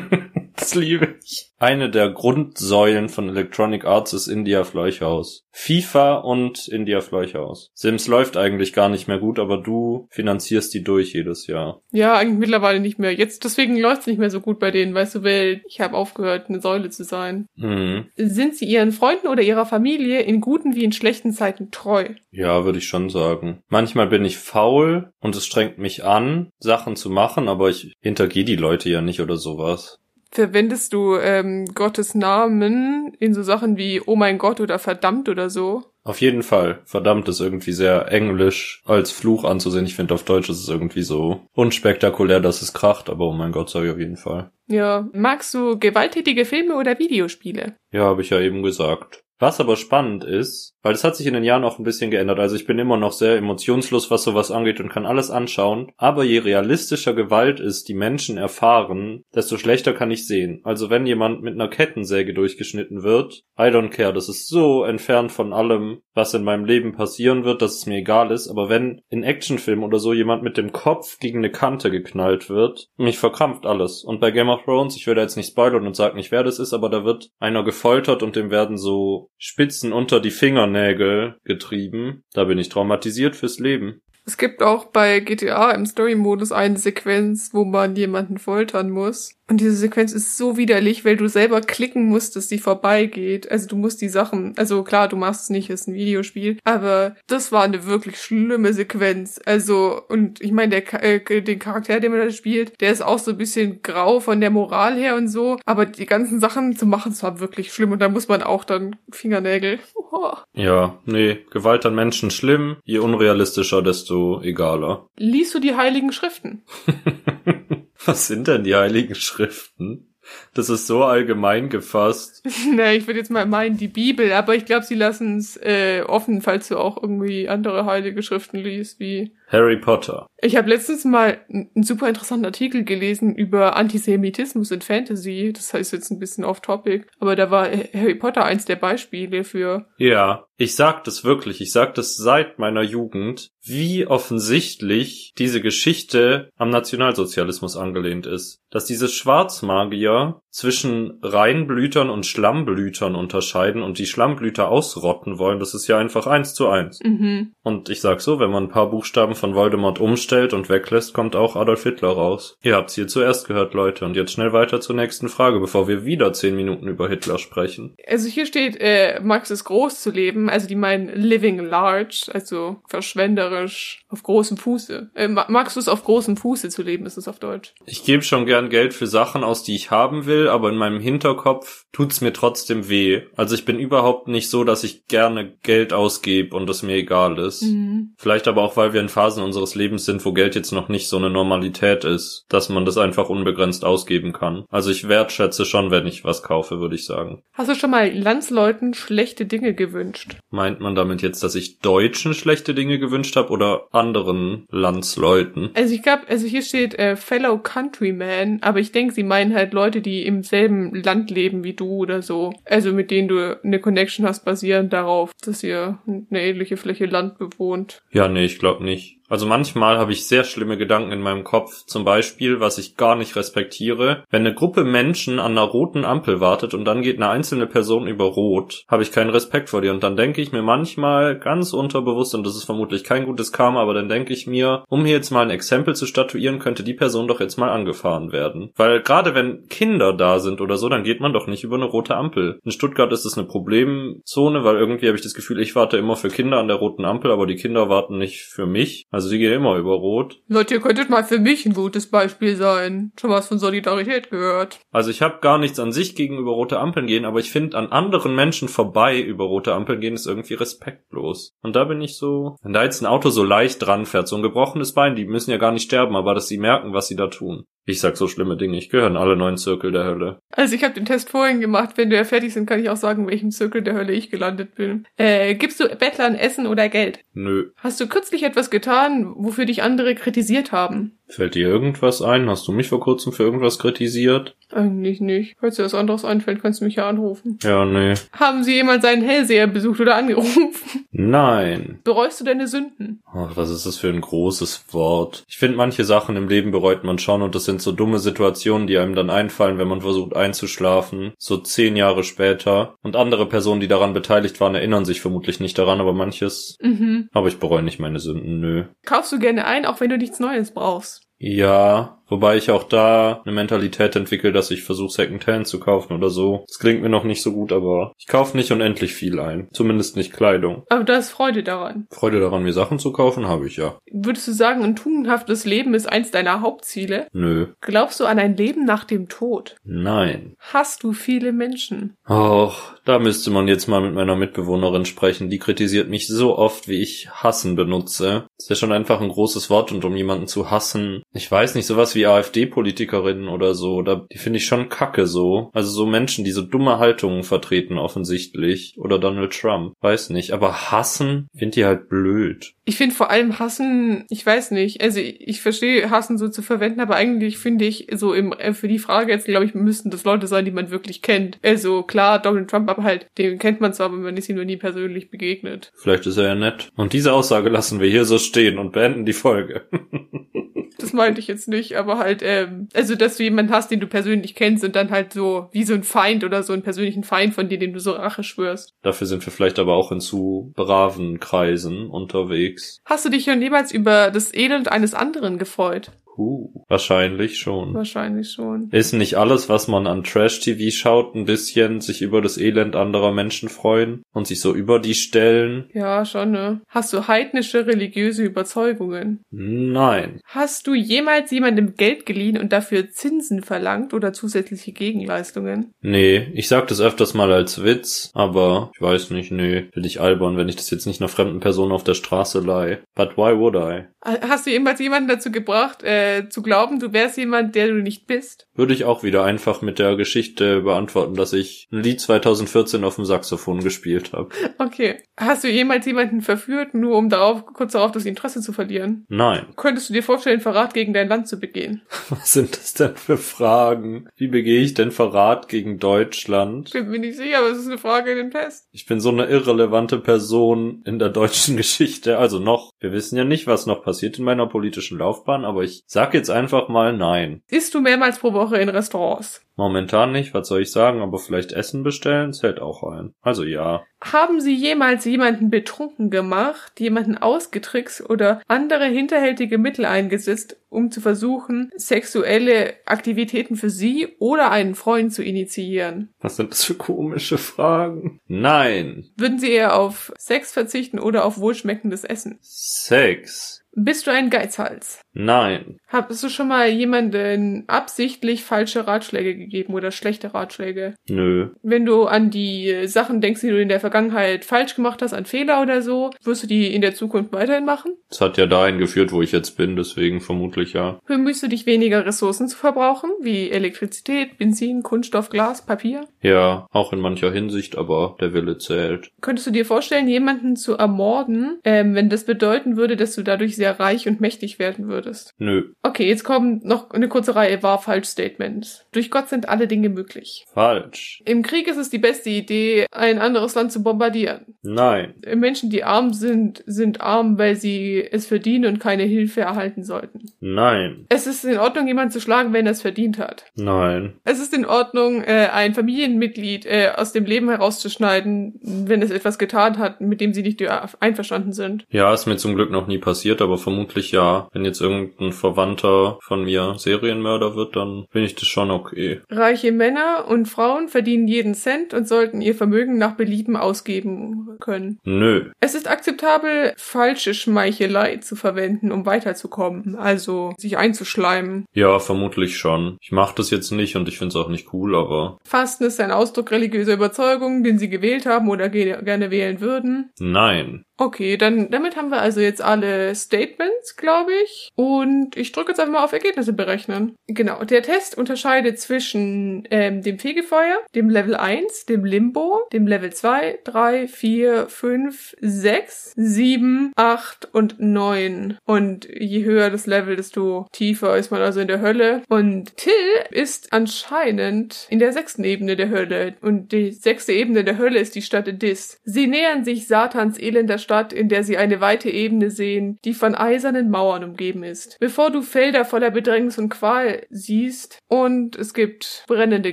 Das liebe ich. Eine der Grundsäulen von Electronic Arts ist India Fleuchhaus. FIFA und India Fleuchhaus. Sims läuft eigentlich gar nicht mehr gut, aber du finanzierst die durch jedes Jahr. Ja, eigentlich mittlerweile nicht mehr. Jetzt deswegen läuft's nicht mehr so gut bei denen, weißt du, weil ich habe aufgehört, eine Säule zu sein. Mhm. Sind sie ihren Freunden oder ihrer Familie in guten wie in schlechten Zeiten treu? Ja, würde ich schon sagen. Manchmal bin ich faul und es strengt mich an, Sachen zu machen, aber ich hintergehe die Leute ja nicht oder sowas. Verwendest du ähm, Gottes Namen in so Sachen wie Oh mein Gott oder verdammt oder so? Auf jeden Fall. Verdammt ist irgendwie sehr englisch als Fluch anzusehen. Ich finde, auf Deutsch ist es irgendwie so unspektakulär, dass es kracht, aber oh mein Gott, sage ich auf jeden Fall. Ja. Magst du gewalttätige Filme oder Videospiele? Ja, habe ich ja eben gesagt. Was aber spannend ist, weil es hat sich in den Jahren auch ein bisschen geändert. Also ich bin immer noch sehr emotionslos, was sowas angeht und kann alles anschauen. Aber je realistischer Gewalt ist, die Menschen erfahren, desto schlechter kann ich sehen. Also wenn jemand mit einer Kettensäge durchgeschnitten wird, I don't care. Das ist so entfernt von allem, was in meinem Leben passieren wird, dass es mir egal ist. Aber wenn in Actionfilmen oder so jemand mit dem Kopf gegen eine Kante geknallt wird, mich verkrampft alles. Und bei Game of Thrones, ich werde jetzt nicht spoilern und sagen nicht, wer das ist, aber da wird einer gefoltert und dem werden so Spitzen unter die Fingernägel getrieben. Da bin ich traumatisiert fürs Leben. Es gibt auch bei GTA im Story-Modus eine Sequenz, wo man jemanden foltern muss. Und diese Sequenz ist so widerlich, weil du selber klicken musst, dass die vorbeigeht. Also du musst die Sachen, also klar, du machst es nicht, es ist ein Videospiel, aber das war eine wirklich schlimme Sequenz. Also, und ich meine, der äh, den Charakter, den man da spielt, der ist auch so ein bisschen grau von der Moral her und so, aber die ganzen Sachen zu machen, das war wirklich schlimm. Und da muss man auch dann Fingernägel. Oh. Ja, nee, Gewalt an Menschen schlimm, je unrealistischer, desto egaler. Liest du die heiligen Schriften? Was sind denn die heiligen Schriften? Das ist so allgemein gefasst. Na, ich würde jetzt mal meinen, die Bibel, aber ich glaube, sie lassen es äh, offen, falls du auch irgendwie andere heilige Schriften liest, wie Harry Potter. Ich habe letztens mal einen super interessanten Artikel gelesen über Antisemitismus in Fantasy. Das heißt jetzt ein bisschen off-topic, aber da war Harry Potter eins der Beispiele für. Ja, ich sag das wirklich. Ich sag das seit meiner Jugend, wie offensichtlich diese Geschichte am Nationalsozialismus angelehnt ist. Dass diese Schwarzmagier zwischen Reinblütern und Schlammblütern unterscheiden und die Schlammblüter ausrotten wollen, das ist ja einfach eins zu eins. Mhm. Und ich sag so, wenn man ein paar Buchstaben von Voldemort umstellt und weglässt, kommt auch Adolf Hitler raus. Ihr habt's hier zuerst gehört, Leute. Und jetzt schnell weiter zur nächsten Frage, bevor wir wieder zehn Minuten über Hitler sprechen. Also hier steht, äh, Max ist groß zu leben, also die meinen living large, also verschwenderisch auf großem Fuße. Äh, du es auf großem Fuße zu leben, ist es auf Deutsch. Ich gebe schon gern Geld für Sachen aus, die ich haben will, aber in meinem Hinterkopf tut's mir trotzdem weh. Also ich bin überhaupt nicht so, dass ich gerne Geld ausgebe und es mir egal ist. Mhm. Vielleicht aber auch, weil wir in Phasen unseres Lebens sind, wo Geld jetzt noch nicht so eine Normalität ist, dass man das einfach unbegrenzt ausgeben kann. Also ich wertschätze schon, wenn ich was kaufe, würde ich sagen. Hast du schon mal Landsleuten schlechte Dinge gewünscht? Meint man damit jetzt, dass ich Deutschen schlechte Dinge gewünscht habe oder anderen Landsleuten? Also ich glaube, also hier steht äh, Fellow Countryman, aber ich denke, sie meinen halt Leute, die im selben Land leben wie du oder so. Also mit denen du eine Connection hast, basierend darauf, dass ihr eine ähnliche Fläche Land bewohnt. Ja, nee, ich glaube nicht. Also manchmal habe ich sehr schlimme Gedanken in meinem Kopf. Zum Beispiel, was ich gar nicht respektiere. Wenn eine Gruppe Menschen an einer roten Ampel wartet und dann geht eine einzelne Person über Rot, habe ich keinen Respekt vor dir. Und dann denke ich mir manchmal ganz unterbewusst, und das ist vermutlich kein gutes Karma, aber dann denke ich mir, um hier jetzt mal ein Exempel zu statuieren, könnte die Person doch jetzt mal angefahren werden. Weil gerade wenn Kinder da sind oder so, dann geht man doch nicht über eine rote Ampel. In Stuttgart ist es eine Problemzone, weil irgendwie habe ich das Gefühl, ich warte immer für Kinder an der roten Ampel, aber die Kinder warten nicht für mich. Also sie gehen immer über Rot. Leute, ihr könntet mal für mich ein gutes Beispiel sein. Schon was von Solidarität gehört. Also ich habe gar nichts an sich gegen über rote Ampeln gehen, aber ich finde, an anderen Menschen vorbei über rote Ampeln gehen ist irgendwie respektlos. Und da bin ich so, wenn da jetzt ein Auto so leicht dran fährt, so ein gebrochenes Bein, die müssen ja gar nicht sterben, aber dass sie merken, was sie da tun. Ich sag so schlimme Dinge, ich gehöre in alle neun Zirkel der Hölle. Also ich habe den Test vorhin gemacht. Wenn wir fertig sind, kann ich auch sagen, in welchem Zirkel der Hölle ich gelandet bin. Äh, gibst du Bettlern Essen oder Geld? Nö. Hast du kürzlich etwas getan, wofür dich andere kritisiert haben? Fällt dir irgendwas ein? Hast du mich vor kurzem für irgendwas kritisiert? Eigentlich nicht. Falls dir was anderes einfällt, kannst du mich ja anrufen. Ja, nee. Haben sie jemals seinen Hellseher besucht oder angerufen? Nein. Bereust du deine Sünden? Ach, was ist das für ein großes Wort? Ich finde, manche Sachen im Leben bereut man schon und das sind so dumme Situationen, die einem dann einfallen, wenn man versucht einzuschlafen. So zehn Jahre später. Und andere Personen, die daran beteiligt waren, erinnern sich vermutlich nicht daran, aber manches. Mhm. Aber ich bereue nicht meine Sünden, nö. Kaufst du gerne ein, auch wenn du nichts Neues brauchst? Ja, wobei ich auch da eine Mentalität entwickle, dass ich versuche, Secondhand zu kaufen oder so. Das klingt mir noch nicht so gut, aber ich kaufe nicht unendlich viel ein. Zumindest nicht Kleidung. Aber du hast Freude daran. Freude daran, mir Sachen zu kaufen, habe ich ja. Würdest du sagen, ein tugendhaftes Leben ist eins deiner Hauptziele? Nö. Glaubst du an ein Leben nach dem Tod? Nein. Hast du viele Menschen? Och, da müsste man jetzt mal mit meiner Mitbewohnerin sprechen. Die kritisiert mich so oft, wie ich hassen benutze. Das ist ja schon einfach ein großes Wort und um jemanden zu hassen. Ich weiß nicht, sowas wie AfD-Politikerinnen oder so, da, die finde ich schon kacke so. Also so Menschen, die so dumme Haltungen vertreten offensichtlich. Oder Donald Trump. Weiß nicht. Aber hassen, finde die halt blöd. Ich finde vor allem Hassen, ich weiß nicht, also ich, ich verstehe Hassen so zu verwenden, aber eigentlich finde ich so im, äh, für die Frage jetzt, glaube ich, müssten das Leute sein, die man wirklich kennt. Also klar, Donald Trump, aber halt, den kennt man zwar, aber man ist ihm noch nie persönlich begegnet. Vielleicht ist er ja nett. Und diese Aussage lassen wir hier so stehen und beenden die Folge. Das meinte ich jetzt nicht, aber halt, ähm, also dass du jemanden hast, den du persönlich kennst und dann halt so wie so ein Feind oder so einen persönlichen Feind von dir, dem du so Rache schwörst. Dafür sind wir vielleicht aber auch in zu braven Kreisen unterwegs. Hast du dich schon jemals über das Elend eines anderen gefreut? Huh, wahrscheinlich schon. Wahrscheinlich schon. Ist nicht alles, was man an Trash-TV schaut, ein bisschen sich über das Elend anderer Menschen freuen und sich so über die stellen? Ja, schon, ne? Hast du heidnische religiöse Überzeugungen? Nein. Hast du jemals jemandem Geld geliehen und dafür Zinsen verlangt oder zusätzliche Gegenleistungen? Nee, ich sag das öfters mal als Witz, aber ich weiß nicht, nee, finde ich albern, wenn ich das jetzt nicht einer fremden Person auf der Straße leihe. But why would I? Hast du jemals jemanden dazu gebracht, äh, zu glauben, du wärst jemand, der du nicht bist? Würde ich auch wieder einfach mit der Geschichte beantworten, dass ich ein Lied 2014 auf dem Saxophon gespielt habe. Okay. Hast du jemals jemanden verführt, nur um darauf, kurz darauf das Interesse zu verlieren? Nein. Könntest du dir vorstellen, Verrat gegen dein Land zu begehen? Was sind das denn für Fragen? Wie begehe ich denn Verrat gegen Deutschland? Bin mir nicht sicher, aber es ist eine Frage in den Test. Ich bin so eine irrelevante Person in der deutschen Geschichte. Also noch. Wir wissen ja nicht, was noch passiert in meiner politischen Laufbahn, aber ich sag jetzt einfach mal nein. Isst du mehrmals pro Woche in Restaurants? Momentan nicht, was soll ich sagen, aber vielleicht Essen bestellen zählt auch ein. Also ja. Haben Sie jemals jemanden betrunken gemacht, jemanden ausgetrickst oder andere hinterhältige Mittel eingesetzt, um zu versuchen, sexuelle Aktivitäten für Sie oder einen Freund zu initiieren? Was sind das für komische Fragen? Nein. Würden Sie eher auf Sex verzichten oder auf wohlschmeckendes Essen? Sex. Bist du ein Geizhals? Nein. Hast du schon mal jemanden absichtlich falsche Ratschläge gegeben oder schlechte Ratschläge? Nö. Wenn du an die Sachen denkst, die du in der Vergangenheit falsch gemacht hast, an Fehler oder so, wirst du die in der Zukunft weiterhin machen? Es hat ja dahin geführt, wo ich jetzt bin, deswegen vermutlich ja. Bemühst du dich weniger Ressourcen zu verbrauchen, wie Elektrizität, Benzin, Kunststoff, Glas, Papier? Ja, auch in mancher Hinsicht, aber der Wille zählt. Könntest du dir vorstellen, jemanden zu ermorden, ähm, wenn das bedeuten würde, dass du dadurch sehr reich und mächtig werden würdest? Nö. Okay, jetzt kommt noch eine kurze Reihe Wahr-Falsch-Statements. Durch Gott sind alle Dinge möglich. Falsch. Im Krieg ist es die beste Idee, ein anderes Land zu bombardieren. Nein. Menschen, die arm sind, sind arm, weil sie es verdienen und keine Hilfe erhalten sollten. Nein. Es ist in Ordnung, jemanden zu schlagen, wenn er es verdient hat. Nein. Es ist in Ordnung, äh, ein Familienmitglied äh, aus dem Leben herauszuschneiden, wenn es etwas getan hat, mit dem sie nicht einverstanden sind. Ja, ist mir zum Glück noch nie passiert, aber vermutlich ja. Wenn jetzt irgendein Verwandter von mir Serienmörder wird, dann finde ich das schon okay. Reiche Männer und Frauen verdienen jeden Cent und sollten ihr Vermögen nach Belieben ausgeben können. Nö. Es ist akzeptabel, falsche Schmeichelei zu verwenden, um weiterzukommen, also sich einzuschleimen. Ja, vermutlich schon. Ich mache das jetzt nicht und ich finde es auch nicht cool, aber. Fasten ist ein Ausdruck religiöser Überzeugung, den sie gewählt haben oder ge gerne wählen würden. Nein. Okay, dann damit haben wir also jetzt alle Statements, glaube ich. Und ich drücke jetzt einfach mal auf Ergebnisse berechnen. Genau, der Test unterscheidet zwischen ähm, dem Fegefeuer, dem Level 1, dem Limbo, dem Level 2, 3, 4, 5, 6, 7, 8 und 9. Und je höher das Level, desto tiefer ist man also in der Hölle. Und Till ist anscheinend in der sechsten Ebene der Hölle. Und die sechste Ebene der Hölle ist die Stadt Dis. Sie nähern sich Satans elender Stadt, in der sie eine weite Ebene sehen, die von eisernen Mauern umgeben ist. Bevor du Felder voller Bedrängnis und Qual siehst und es gibt brennende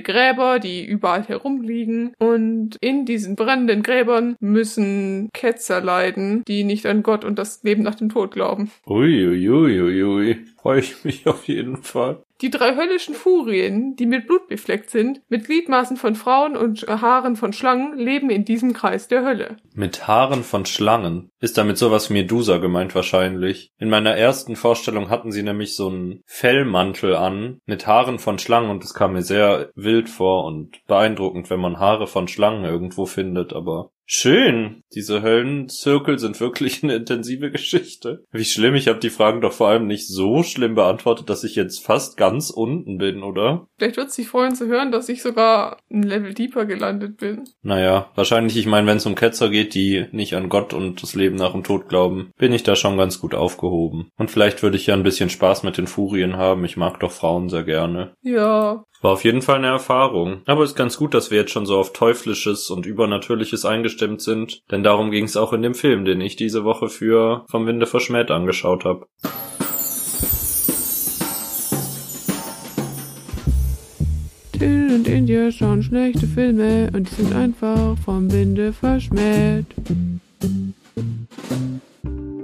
Gräber, die überall herumliegen und in diesen brennenden Gräbern müssen Ketzer leiden, die nicht an Gott und das Leben nach dem Tod glauben. Uiuiuiui. Ui, ui, ui. Freue ich mich auf jeden Fall. Die drei höllischen Furien, die mit Blut befleckt sind, mit Gliedmaßen von Frauen und Haaren von Schlangen, leben in diesem Kreis der Hölle. Mit Haaren von Schlangen? Ist damit sowas Medusa gemeint wahrscheinlich. In meiner ersten Vorstellung hatten sie nämlich so einen Fellmantel an, mit Haaren von Schlangen und es kam mir sehr wild vor und beeindruckend, wenn man Haare von Schlangen irgendwo findet, aber Schön. Diese Höllenzirkel sind wirklich eine intensive Geschichte. Wie schlimm, ich habe die Fragen doch vor allem nicht so schlimm beantwortet, dass ich jetzt fast ganz unten bin, oder? Vielleicht wird es dich freuen zu hören, dass ich sogar ein Level deeper gelandet bin. Naja, wahrscheinlich, ich meine, wenn es um Ketzer geht, die nicht an Gott und das Leben nach dem Tod glauben, bin ich da schon ganz gut aufgehoben. Und vielleicht würde ich ja ein bisschen Spaß mit den Furien haben. Ich mag doch Frauen sehr gerne. Ja, war auf jeden Fall eine Erfahrung. Aber ist ganz gut, dass wir jetzt schon so auf Teuflisches und Übernatürliches eingestimmt sind, denn darum ging es auch in dem Film, den ich diese Woche für Vom Winde verschmäht angeschaut habe. Till und India schauen schlechte Filme und die sind einfach vom Winde verschmäht.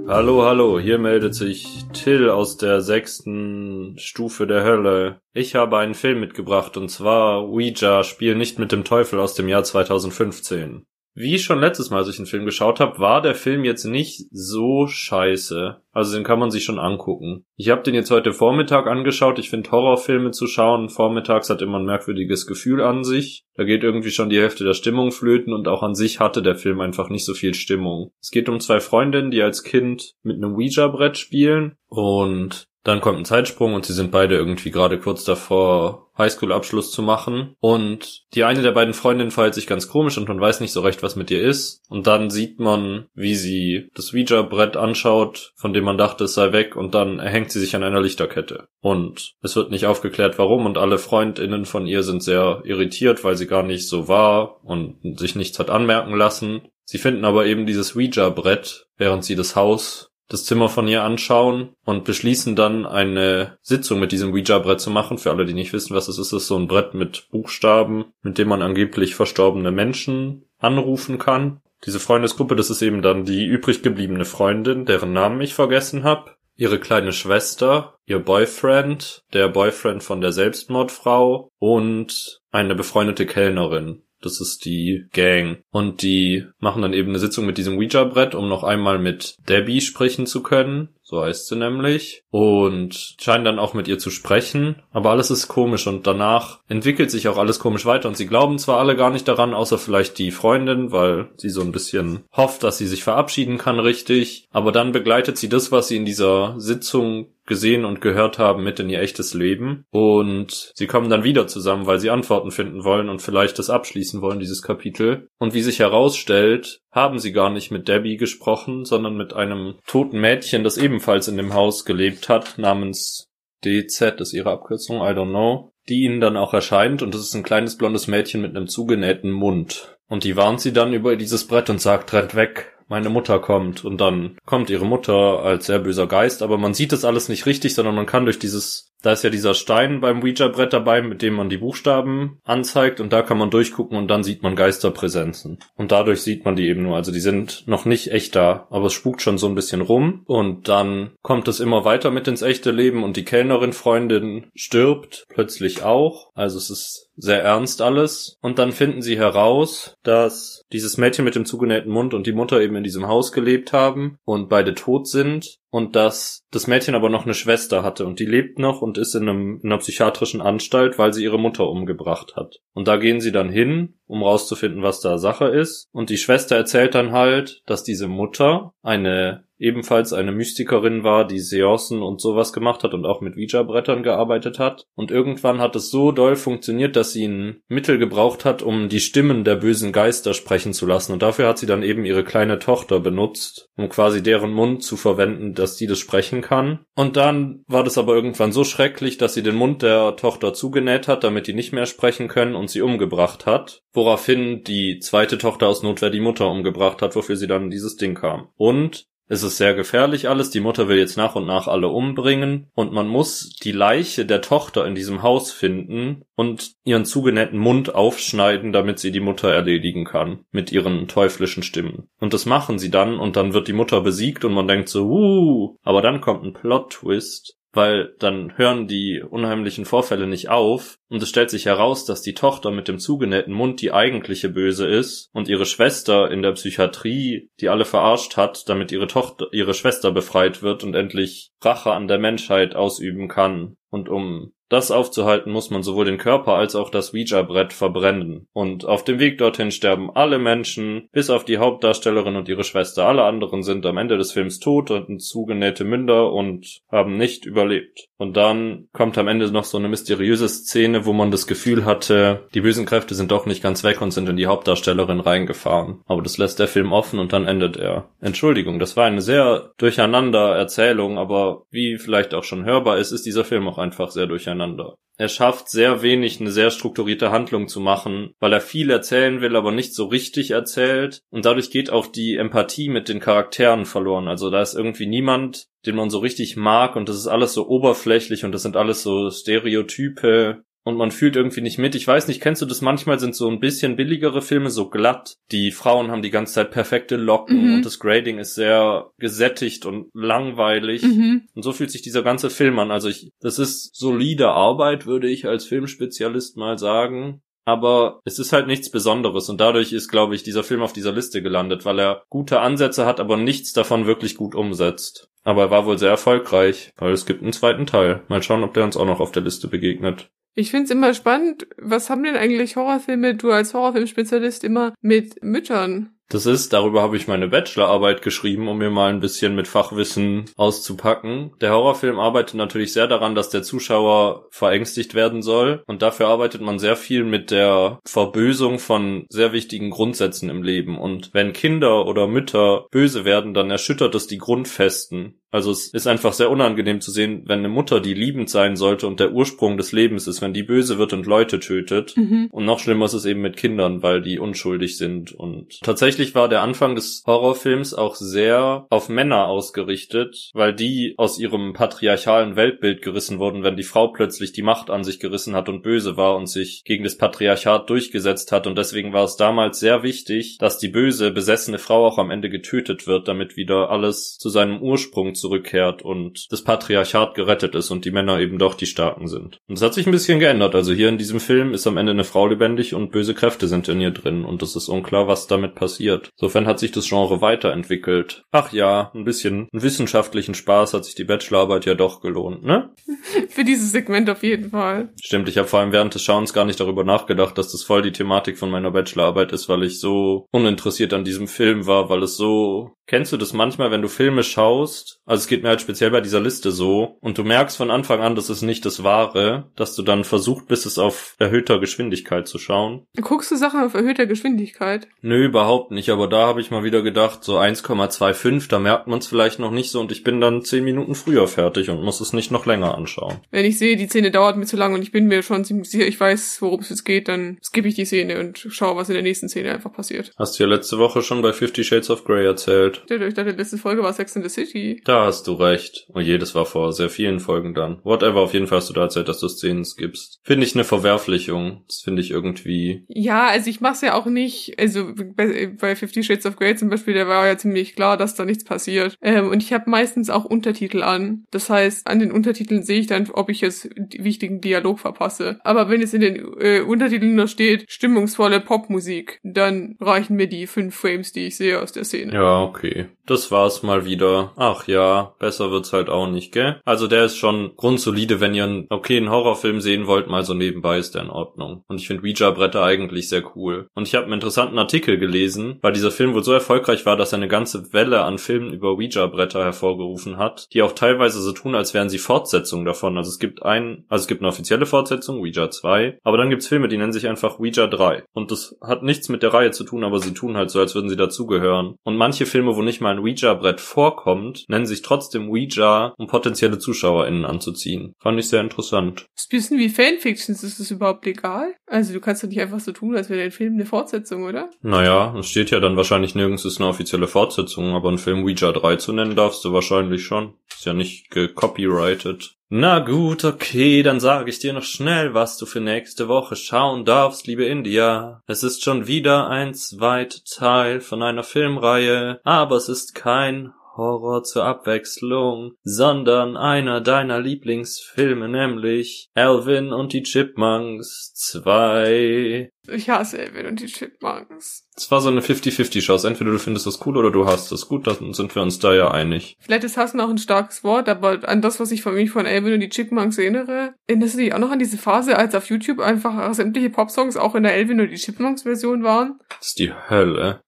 Hallo, hallo, hier meldet sich Till aus der sechsten Stufe der Hölle. Ich habe einen Film mitgebracht und zwar Ouija, Spiel nicht mit dem Teufel aus dem Jahr 2015. Wie schon letztes Mal, als ich den Film geschaut habe, war der Film jetzt nicht so scheiße. Also den kann man sich schon angucken. Ich habe den jetzt heute Vormittag angeschaut. Ich finde Horrorfilme zu schauen vormittags hat immer ein merkwürdiges Gefühl an sich. Da geht irgendwie schon die Hälfte der Stimmung flöten und auch an sich hatte der Film einfach nicht so viel Stimmung. Es geht um zwei Freundinnen, die als Kind mit einem Ouija-Brett spielen und dann kommt ein Zeitsprung und sie sind beide irgendwie gerade kurz davor, Highschool-Abschluss zu machen. Und die eine der beiden Freundinnen verhält sich ganz komisch und man weiß nicht so recht, was mit ihr ist. Und dann sieht man, wie sie das Ouija-Brett anschaut, von dem man dachte, es sei weg, und dann erhängt sie sich an einer Lichterkette. Und es wird nicht aufgeklärt, warum, und alle Freundinnen von ihr sind sehr irritiert, weil sie gar nicht so war und sich nichts hat anmerken lassen. Sie finden aber eben dieses Ouija-Brett, während sie das Haus das Zimmer von ihr anschauen und beschließen dann eine Sitzung mit diesem Ouija-Brett zu machen. Für alle, die nicht wissen, was es ist, ist so ein Brett mit Buchstaben, mit dem man angeblich verstorbene Menschen anrufen kann. Diese Freundesgruppe, das ist eben dann die übrig gebliebene Freundin, deren Namen ich vergessen habe, ihre kleine Schwester, ihr Boyfriend, der Boyfriend von der Selbstmordfrau und eine befreundete Kellnerin. Das ist die Gang. Und die machen dann eben eine Sitzung mit diesem Ouija-Brett, um noch einmal mit Debbie sprechen zu können. So heißt sie nämlich. Und scheinen dann auch mit ihr zu sprechen. Aber alles ist komisch und danach entwickelt sich auch alles komisch weiter. Und sie glauben zwar alle gar nicht daran, außer vielleicht die Freundin, weil sie so ein bisschen hofft, dass sie sich verabschieden kann richtig. Aber dann begleitet sie das, was sie in dieser Sitzung gesehen und gehört haben mit in ihr echtes Leben. Und sie kommen dann wieder zusammen, weil sie Antworten finden wollen und vielleicht das abschließen wollen, dieses Kapitel. Und wie sich herausstellt, haben sie gar nicht mit Debbie gesprochen, sondern mit einem toten Mädchen, das ebenfalls in dem Haus gelebt hat, namens DZ ist ihre Abkürzung, I don't know, die ihnen dann auch erscheint und das ist ein kleines blondes Mädchen mit einem zugenähten Mund. Und die warnt sie dann über dieses Brett und sagt, rennt weg, meine Mutter kommt und dann kommt ihre Mutter als sehr böser Geist, aber man sieht das alles nicht richtig, sondern man kann durch dieses da ist ja dieser Stein beim Ouija-Brett dabei, mit dem man die Buchstaben anzeigt und da kann man durchgucken und dann sieht man Geisterpräsenzen. Und dadurch sieht man die eben nur. Also die sind noch nicht echt da, aber es spukt schon so ein bisschen rum und dann kommt es immer weiter mit ins echte Leben und die Kellnerin-Freundin stirbt plötzlich auch. Also es ist sehr ernst alles. Und dann finden sie heraus, dass dieses Mädchen mit dem zugenähten Mund und die Mutter eben in diesem Haus gelebt haben und beide tot sind und dass das Mädchen aber noch eine Schwester hatte und die lebt noch und ist in, einem, in einer psychiatrischen Anstalt, weil sie ihre Mutter umgebracht hat. Und da gehen sie dann hin, um rauszufinden, was da Sache ist. Und die Schwester erzählt dann halt, dass diese Mutter eine ebenfalls eine Mystikerin war, die Seancen und sowas gemacht hat und auch mit Ouija-Brettern gearbeitet hat. Und irgendwann hat es so doll funktioniert, dass sie ein Mittel gebraucht hat, um die Stimmen der bösen Geister sprechen zu lassen. Und dafür hat sie dann eben ihre kleine Tochter benutzt, um quasi deren Mund zu verwenden, dass die das sprechen kann. Und dann war das aber irgendwann so schrecklich, dass sie den Mund der Tochter zugenäht hat, damit die nicht mehr sprechen können und sie umgebracht hat. Woraufhin die zweite Tochter aus Notwehr die Mutter umgebracht hat, wofür sie dann dieses Ding kam. Und es ist sehr gefährlich alles. Die Mutter will jetzt nach und nach alle umbringen. Und man muss die Leiche der Tochter in diesem Haus finden und ihren zugenähten Mund aufschneiden, damit sie die Mutter erledigen kann. Mit ihren teuflischen Stimmen. Und das machen sie dann und dann wird die Mutter besiegt und man denkt so, uh, aber dann kommt ein Plot-Twist weil dann hören die unheimlichen Vorfälle nicht auf und es stellt sich heraus, dass die Tochter mit dem zugenähten Mund die eigentliche Böse ist und ihre Schwester in der Psychiatrie, die alle verarscht hat, damit ihre Tochter, ihre Schwester befreit wird und endlich Rache an der Menschheit ausüben kann. Und um das aufzuhalten, muss man sowohl den Körper als auch das Ouija-Brett verbrennen. Und auf dem Weg dorthin sterben alle Menschen, bis auf die Hauptdarstellerin und ihre Schwester. Alle anderen sind am Ende des Films tot und zugenähte Münder und haben nicht überlebt. Und dann kommt am Ende noch so eine mysteriöse Szene, wo man das Gefühl hatte, die bösen Kräfte sind doch nicht ganz weg und sind in die Hauptdarstellerin reingefahren. Aber das lässt der Film offen und dann endet er. Entschuldigung, das war eine sehr durcheinander Erzählung, aber wie vielleicht auch schon hörbar ist, ist dieser Film auch einfach sehr durcheinander. Er schafft sehr wenig, eine sehr strukturierte Handlung zu machen, weil er viel erzählen will, aber nicht so richtig erzählt. Und dadurch geht auch die Empathie mit den Charakteren verloren. Also da ist irgendwie niemand, den man so richtig mag und das ist alles so oberflächlich und das sind alles so Stereotype und man fühlt irgendwie nicht mit. Ich weiß nicht, kennst du das? Manchmal sind so ein bisschen billigere Filme so glatt. Die Frauen haben die ganze Zeit perfekte Locken mhm. und das Grading ist sehr gesättigt und langweilig. Mhm. Und so fühlt sich dieser ganze Film an. Also ich, das ist solide Arbeit, würde ich als Filmspezialist mal sagen. Aber es ist halt nichts Besonderes und dadurch ist, glaube ich, dieser Film auf dieser Liste gelandet, weil er gute Ansätze hat, aber nichts davon wirklich gut umsetzt. Aber er war wohl sehr erfolgreich, weil es gibt einen zweiten Teil. Mal schauen, ob der uns auch noch auf der Liste begegnet. Ich find's immer spannend, was haben denn eigentlich Horrorfilme, du als Horrorfilmspezialist, immer mit Müttern? Das ist, darüber habe ich meine Bachelorarbeit geschrieben, um mir mal ein bisschen mit Fachwissen auszupacken. Der Horrorfilm arbeitet natürlich sehr daran, dass der Zuschauer verängstigt werden soll. Und dafür arbeitet man sehr viel mit der Verbösung von sehr wichtigen Grundsätzen im Leben. Und wenn Kinder oder Mütter böse werden, dann erschüttert es die Grundfesten Also es ist einfach sehr unangenehm zu sehen, wenn eine Mutter, die liebend sein sollte und der Ursprung des Lebens ist, wenn die böse wird und Leute tötet. Mhm. Und noch schlimmer ist es eben mit Kindern, weil die unschuldig sind. Und tatsächlich war der Anfang des Horrorfilms auch sehr auf Männer ausgerichtet, weil die aus ihrem patriarchalen Weltbild gerissen wurden, wenn die Frau plötzlich die Macht an sich gerissen hat und böse war und sich gegen das Patriarchat durchgesetzt hat. Und deswegen war es damals sehr wichtig, dass die böse, besessene Frau auch am Ende getötet wird, damit wieder alles zu seinem Ursprung zurückkehrt und das Patriarchat gerettet ist und die Männer eben doch die Starken sind. Und es hat sich ein bisschen geändert. Also hier in diesem Film ist am Ende eine Frau lebendig und böse Kräfte sind in ihr drin und es ist unklar, was damit passiert. Insofern hat sich das Genre weiterentwickelt. Ach ja, ein bisschen einen wissenschaftlichen Spaß hat sich die Bachelorarbeit ja doch gelohnt, ne? Für dieses Segment auf jeden Fall. Stimmt, ich habe vor allem während des Schauens gar nicht darüber nachgedacht, dass das voll die Thematik von meiner Bachelorarbeit ist, weil ich so uninteressiert an diesem Film war, weil es so Kennst du das manchmal, wenn du Filme schaust? Also es geht mir halt speziell bei dieser Liste so und du merkst von Anfang an, das ist nicht das Wahre, dass du dann versucht bist, es auf erhöhter Geschwindigkeit zu schauen. Guckst du Sachen auf erhöhter Geschwindigkeit? Nö, überhaupt nicht, aber da habe ich mal wieder gedacht, so 1,25, da merkt man es vielleicht noch nicht so und ich bin dann 10 Minuten früher fertig und muss es nicht noch länger anschauen. Wenn ich sehe, die Szene dauert mir zu lang und ich bin mir schon ziemlich sicher, ich weiß, worum es jetzt geht, dann skippe ich die Szene und schaue, was in der nächsten Szene einfach passiert. Hast du ja letzte Woche schon bei Fifty Shades of Grey erzählt. Ich dachte, die letzte Folge war Sex in the City. Da hast du recht. Oh je, das war vor sehr vielen Folgen dann. Whatever, auf jeden Fall hast du da erzählt, dass du Szenen skippst. Finde ich eine Verwerflichung. Das finde ich irgendwie. Ja, also ich mach's ja auch nicht, also bei, bei Fifty Shades of Grey zum Beispiel, da war ja ziemlich klar, dass da nichts passiert. Ähm, und ich habe meistens auch Untertitel an. Das heißt, an den Untertiteln sehe ich dann, ob ich jetzt wichtigen Dialog verpasse. Aber wenn es in den äh, Untertiteln nur steht, stimmungsvolle Popmusik, dann reichen mir die fünf Frames, die ich sehe aus der Szene. Ja, okay. you Das war's mal wieder. Ach ja, besser wird's halt auch nicht, gell? Also der ist schon grundsolide, wenn ihr einen okayen Horrorfilm sehen wollt, mal so nebenbei ist der in Ordnung. Und ich finde Ouija-Bretter eigentlich sehr cool. Und ich habe einen interessanten Artikel gelesen, weil dieser Film wohl so erfolgreich war, dass er eine ganze Welle an Filmen über Ouija-Bretter hervorgerufen hat, die auch teilweise so tun, als wären sie Fortsetzungen davon. Also es gibt ein, also es gibt eine offizielle Fortsetzung, Ouija 2, aber dann gibt's Filme, die nennen sich einfach Ouija 3. Und das hat nichts mit der Reihe zu tun, aber sie tun halt so, als würden sie dazugehören. Und manche Filme, wo nicht mal ein Ouija-Brett vorkommt, nennen sich trotzdem Ouija, um potenzielle ZuschauerInnen anzuziehen. Fand ich sehr interessant. Das ist ein bisschen wie Fanfictions, ist das überhaupt legal? Also du kannst doch nicht einfach so tun, als wäre dein Film eine Fortsetzung, oder? Naja, es steht ja dann wahrscheinlich nirgends ist eine offizielle Fortsetzung, aber einen Film Ouija 3 zu nennen darfst du wahrscheinlich schon. Ist ja nicht gecopyrighted. Na gut, okay, dann sage ich dir noch schnell, was du für nächste Woche schauen darfst, liebe India. Es ist schon wieder ein zweiter Teil von einer Filmreihe, aber es ist kein Horror zur Abwechslung, sondern einer deiner Lieblingsfilme, nämlich Alvin und die Chipmunks 2. Ich hasse Elvin und die Chipmunks. Es war so eine 50-50-Chance. Entweder du findest das cool oder du hast es. Gut, dann sind wir uns da ja einig. Vielleicht ist Hassen auch ein starkes Wort, aber an das, was ich von mich von Elvin und die Chipmunks erinnere, erinnerst du dich auch noch an diese Phase, als auf YouTube einfach sämtliche Popsongs auch in der Elvin und die Chipmunks Version waren? Das ist die Hölle.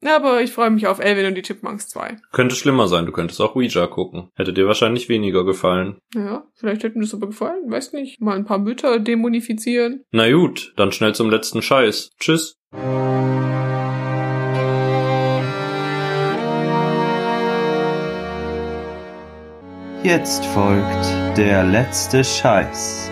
Ja, aber ich freue mich auf Elvin und die Chipmunks 2. Könnte schlimmer sein, du könntest auch Ouija gucken. Hätte dir wahrscheinlich weniger gefallen. Ja, vielleicht hätte mir das aber gefallen, weiß nicht. Mal ein paar Mütter dämonifizieren. Na gut, dann schnell zum letzten Scheiß. Tschüss. Jetzt folgt der letzte Scheiß.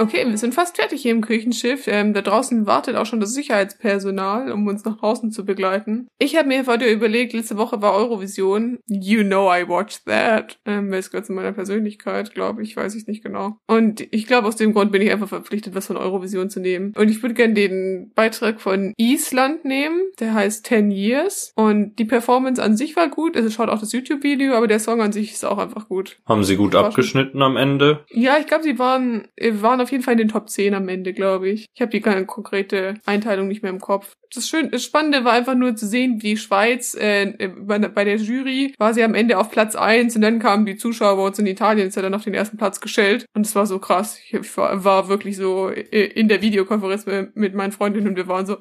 Okay, wir sind fast fertig hier im Kirchenschiff. Ähm, da draußen wartet auch schon das Sicherheitspersonal, um uns nach draußen zu begleiten. Ich habe mir heute überlegt, letzte Woche war Eurovision. You know I watched that. Ähm, das gehört zu meiner Persönlichkeit, glaube ich, weiß ich nicht genau. Und ich glaube, aus dem Grund bin ich einfach verpflichtet, was von Eurovision zu nehmen. Und ich würde gerne den Beitrag von Island nehmen. Der heißt 10 Years. Und die Performance an sich war gut. Es schaut auch das YouTube-Video, aber der Song an sich ist auch einfach gut. Haben sie gut abgeschnitten am Ende? Ja, ich glaube, sie waren, waren auf jeden Fall in den Top 10 am Ende, glaube ich. Ich habe die keine konkrete Einteilung nicht mehr im Kopf. Das, Schön, das Spannende war einfach nur zu sehen, wie Schweiz äh, bei, der Jury war sie am Ende auf Platz 1 und dann kamen die Zuschauer bei uns in Italien, ist ja dann auf den ersten Platz gestellt. Und es war so krass. Ich war, war wirklich so äh, in der Videokonferenz mit, mit meinen Freundinnen und wir waren so.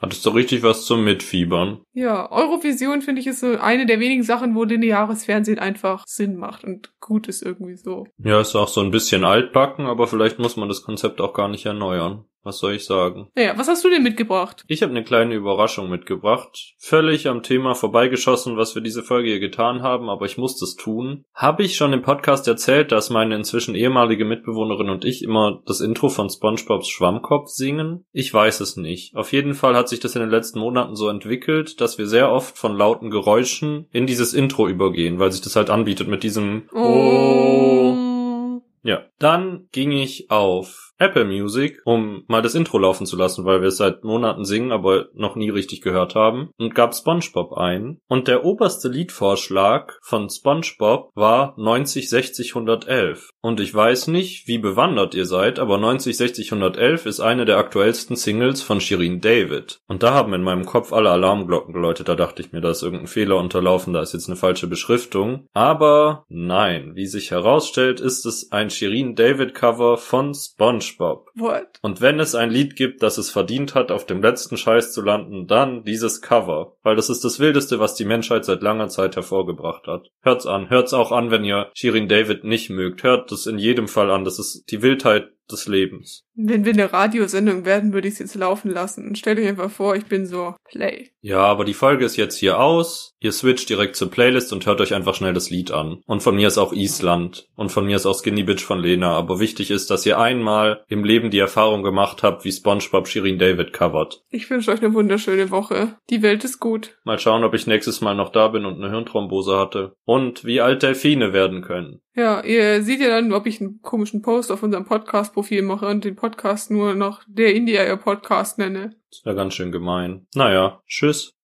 Hattest du richtig was zum Mitfiebern? Ja, Eurovision finde ich ist so eine der wenigen Sachen, wo lineares Fernsehen einfach Sinn macht und gut ist irgendwie so. Ja, ist auch so ein bisschen altbacken, aber vielleicht muss man das Konzept auch gar nicht erneuern. Was soll ich sagen? Naja, was hast du denn mitgebracht? Ich habe eine kleine Überraschung mitgebracht. Völlig am Thema vorbeigeschossen, was wir diese Folge hier getan haben, aber ich musste es tun. Habe ich schon im Podcast erzählt, dass meine inzwischen ehemalige Mitbewohnerin und ich immer das Intro von SpongeBobs Schwammkopf singen? Ich weiß es nicht. Auf jeden Fall hat sich das in den letzten Monaten so entwickelt, dass wir sehr oft von lauten Geräuschen in dieses Intro übergehen, weil sich das halt anbietet mit diesem Oh. Ja, dann ging ich auf Apple Music, um mal das Intro laufen zu lassen, weil wir es seit Monaten singen, aber noch nie richtig gehört haben, und gab SpongeBob ein. Und der oberste Liedvorschlag von SpongeBob war 90 60 111. Und ich weiß nicht, wie bewandert ihr seid, aber 90 60 111 ist eine der aktuellsten Singles von Shirin David. Und da haben in meinem Kopf alle Alarmglocken geläutet. Da dachte ich mir, da ist irgendein Fehler unterlaufen, da ist jetzt eine falsche Beschriftung. Aber nein, wie sich herausstellt, ist es ein Shirin David Cover von SpongeBob. SpongeBob. What? Und wenn es ein Lied gibt, das es verdient hat, auf dem letzten Scheiß zu landen, dann dieses Cover. Weil das ist das Wildeste, was die Menschheit seit langer Zeit hervorgebracht hat. Hört's an. Hört's auch an, wenn ihr Shirin David nicht mögt. Hört das in jedem Fall an. Das ist die Wildheit des Lebens. Wenn wir eine Radiosendung werden, würde ich es jetzt laufen lassen. Stell dir einfach vor, ich bin so Play. Ja, aber die Folge ist jetzt hier aus. Ihr switcht direkt zur Playlist und hört euch einfach schnell das Lied an. Und von mir ist auch Island. Und von mir ist auch Skinny Bitch von Lena. Aber wichtig ist, dass ihr einmal im Leben die Erfahrung gemacht habt, wie SpongeBob Shirin David covert. Ich wünsche euch eine wunderschöne Woche. Die Welt ist gut. Mal schauen, ob ich nächstes Mal noch da bin und eine Hirnthrombose hatte. Und wie alt Delfine werden können. Ja, ihr seht ja dann, ob ich einen komischen Post auf unserem Podcast-Profil mache und den Podcast nur noch der India ihr Podcast nenne. Das wäre ganz schön gemein. Naja, tschüss.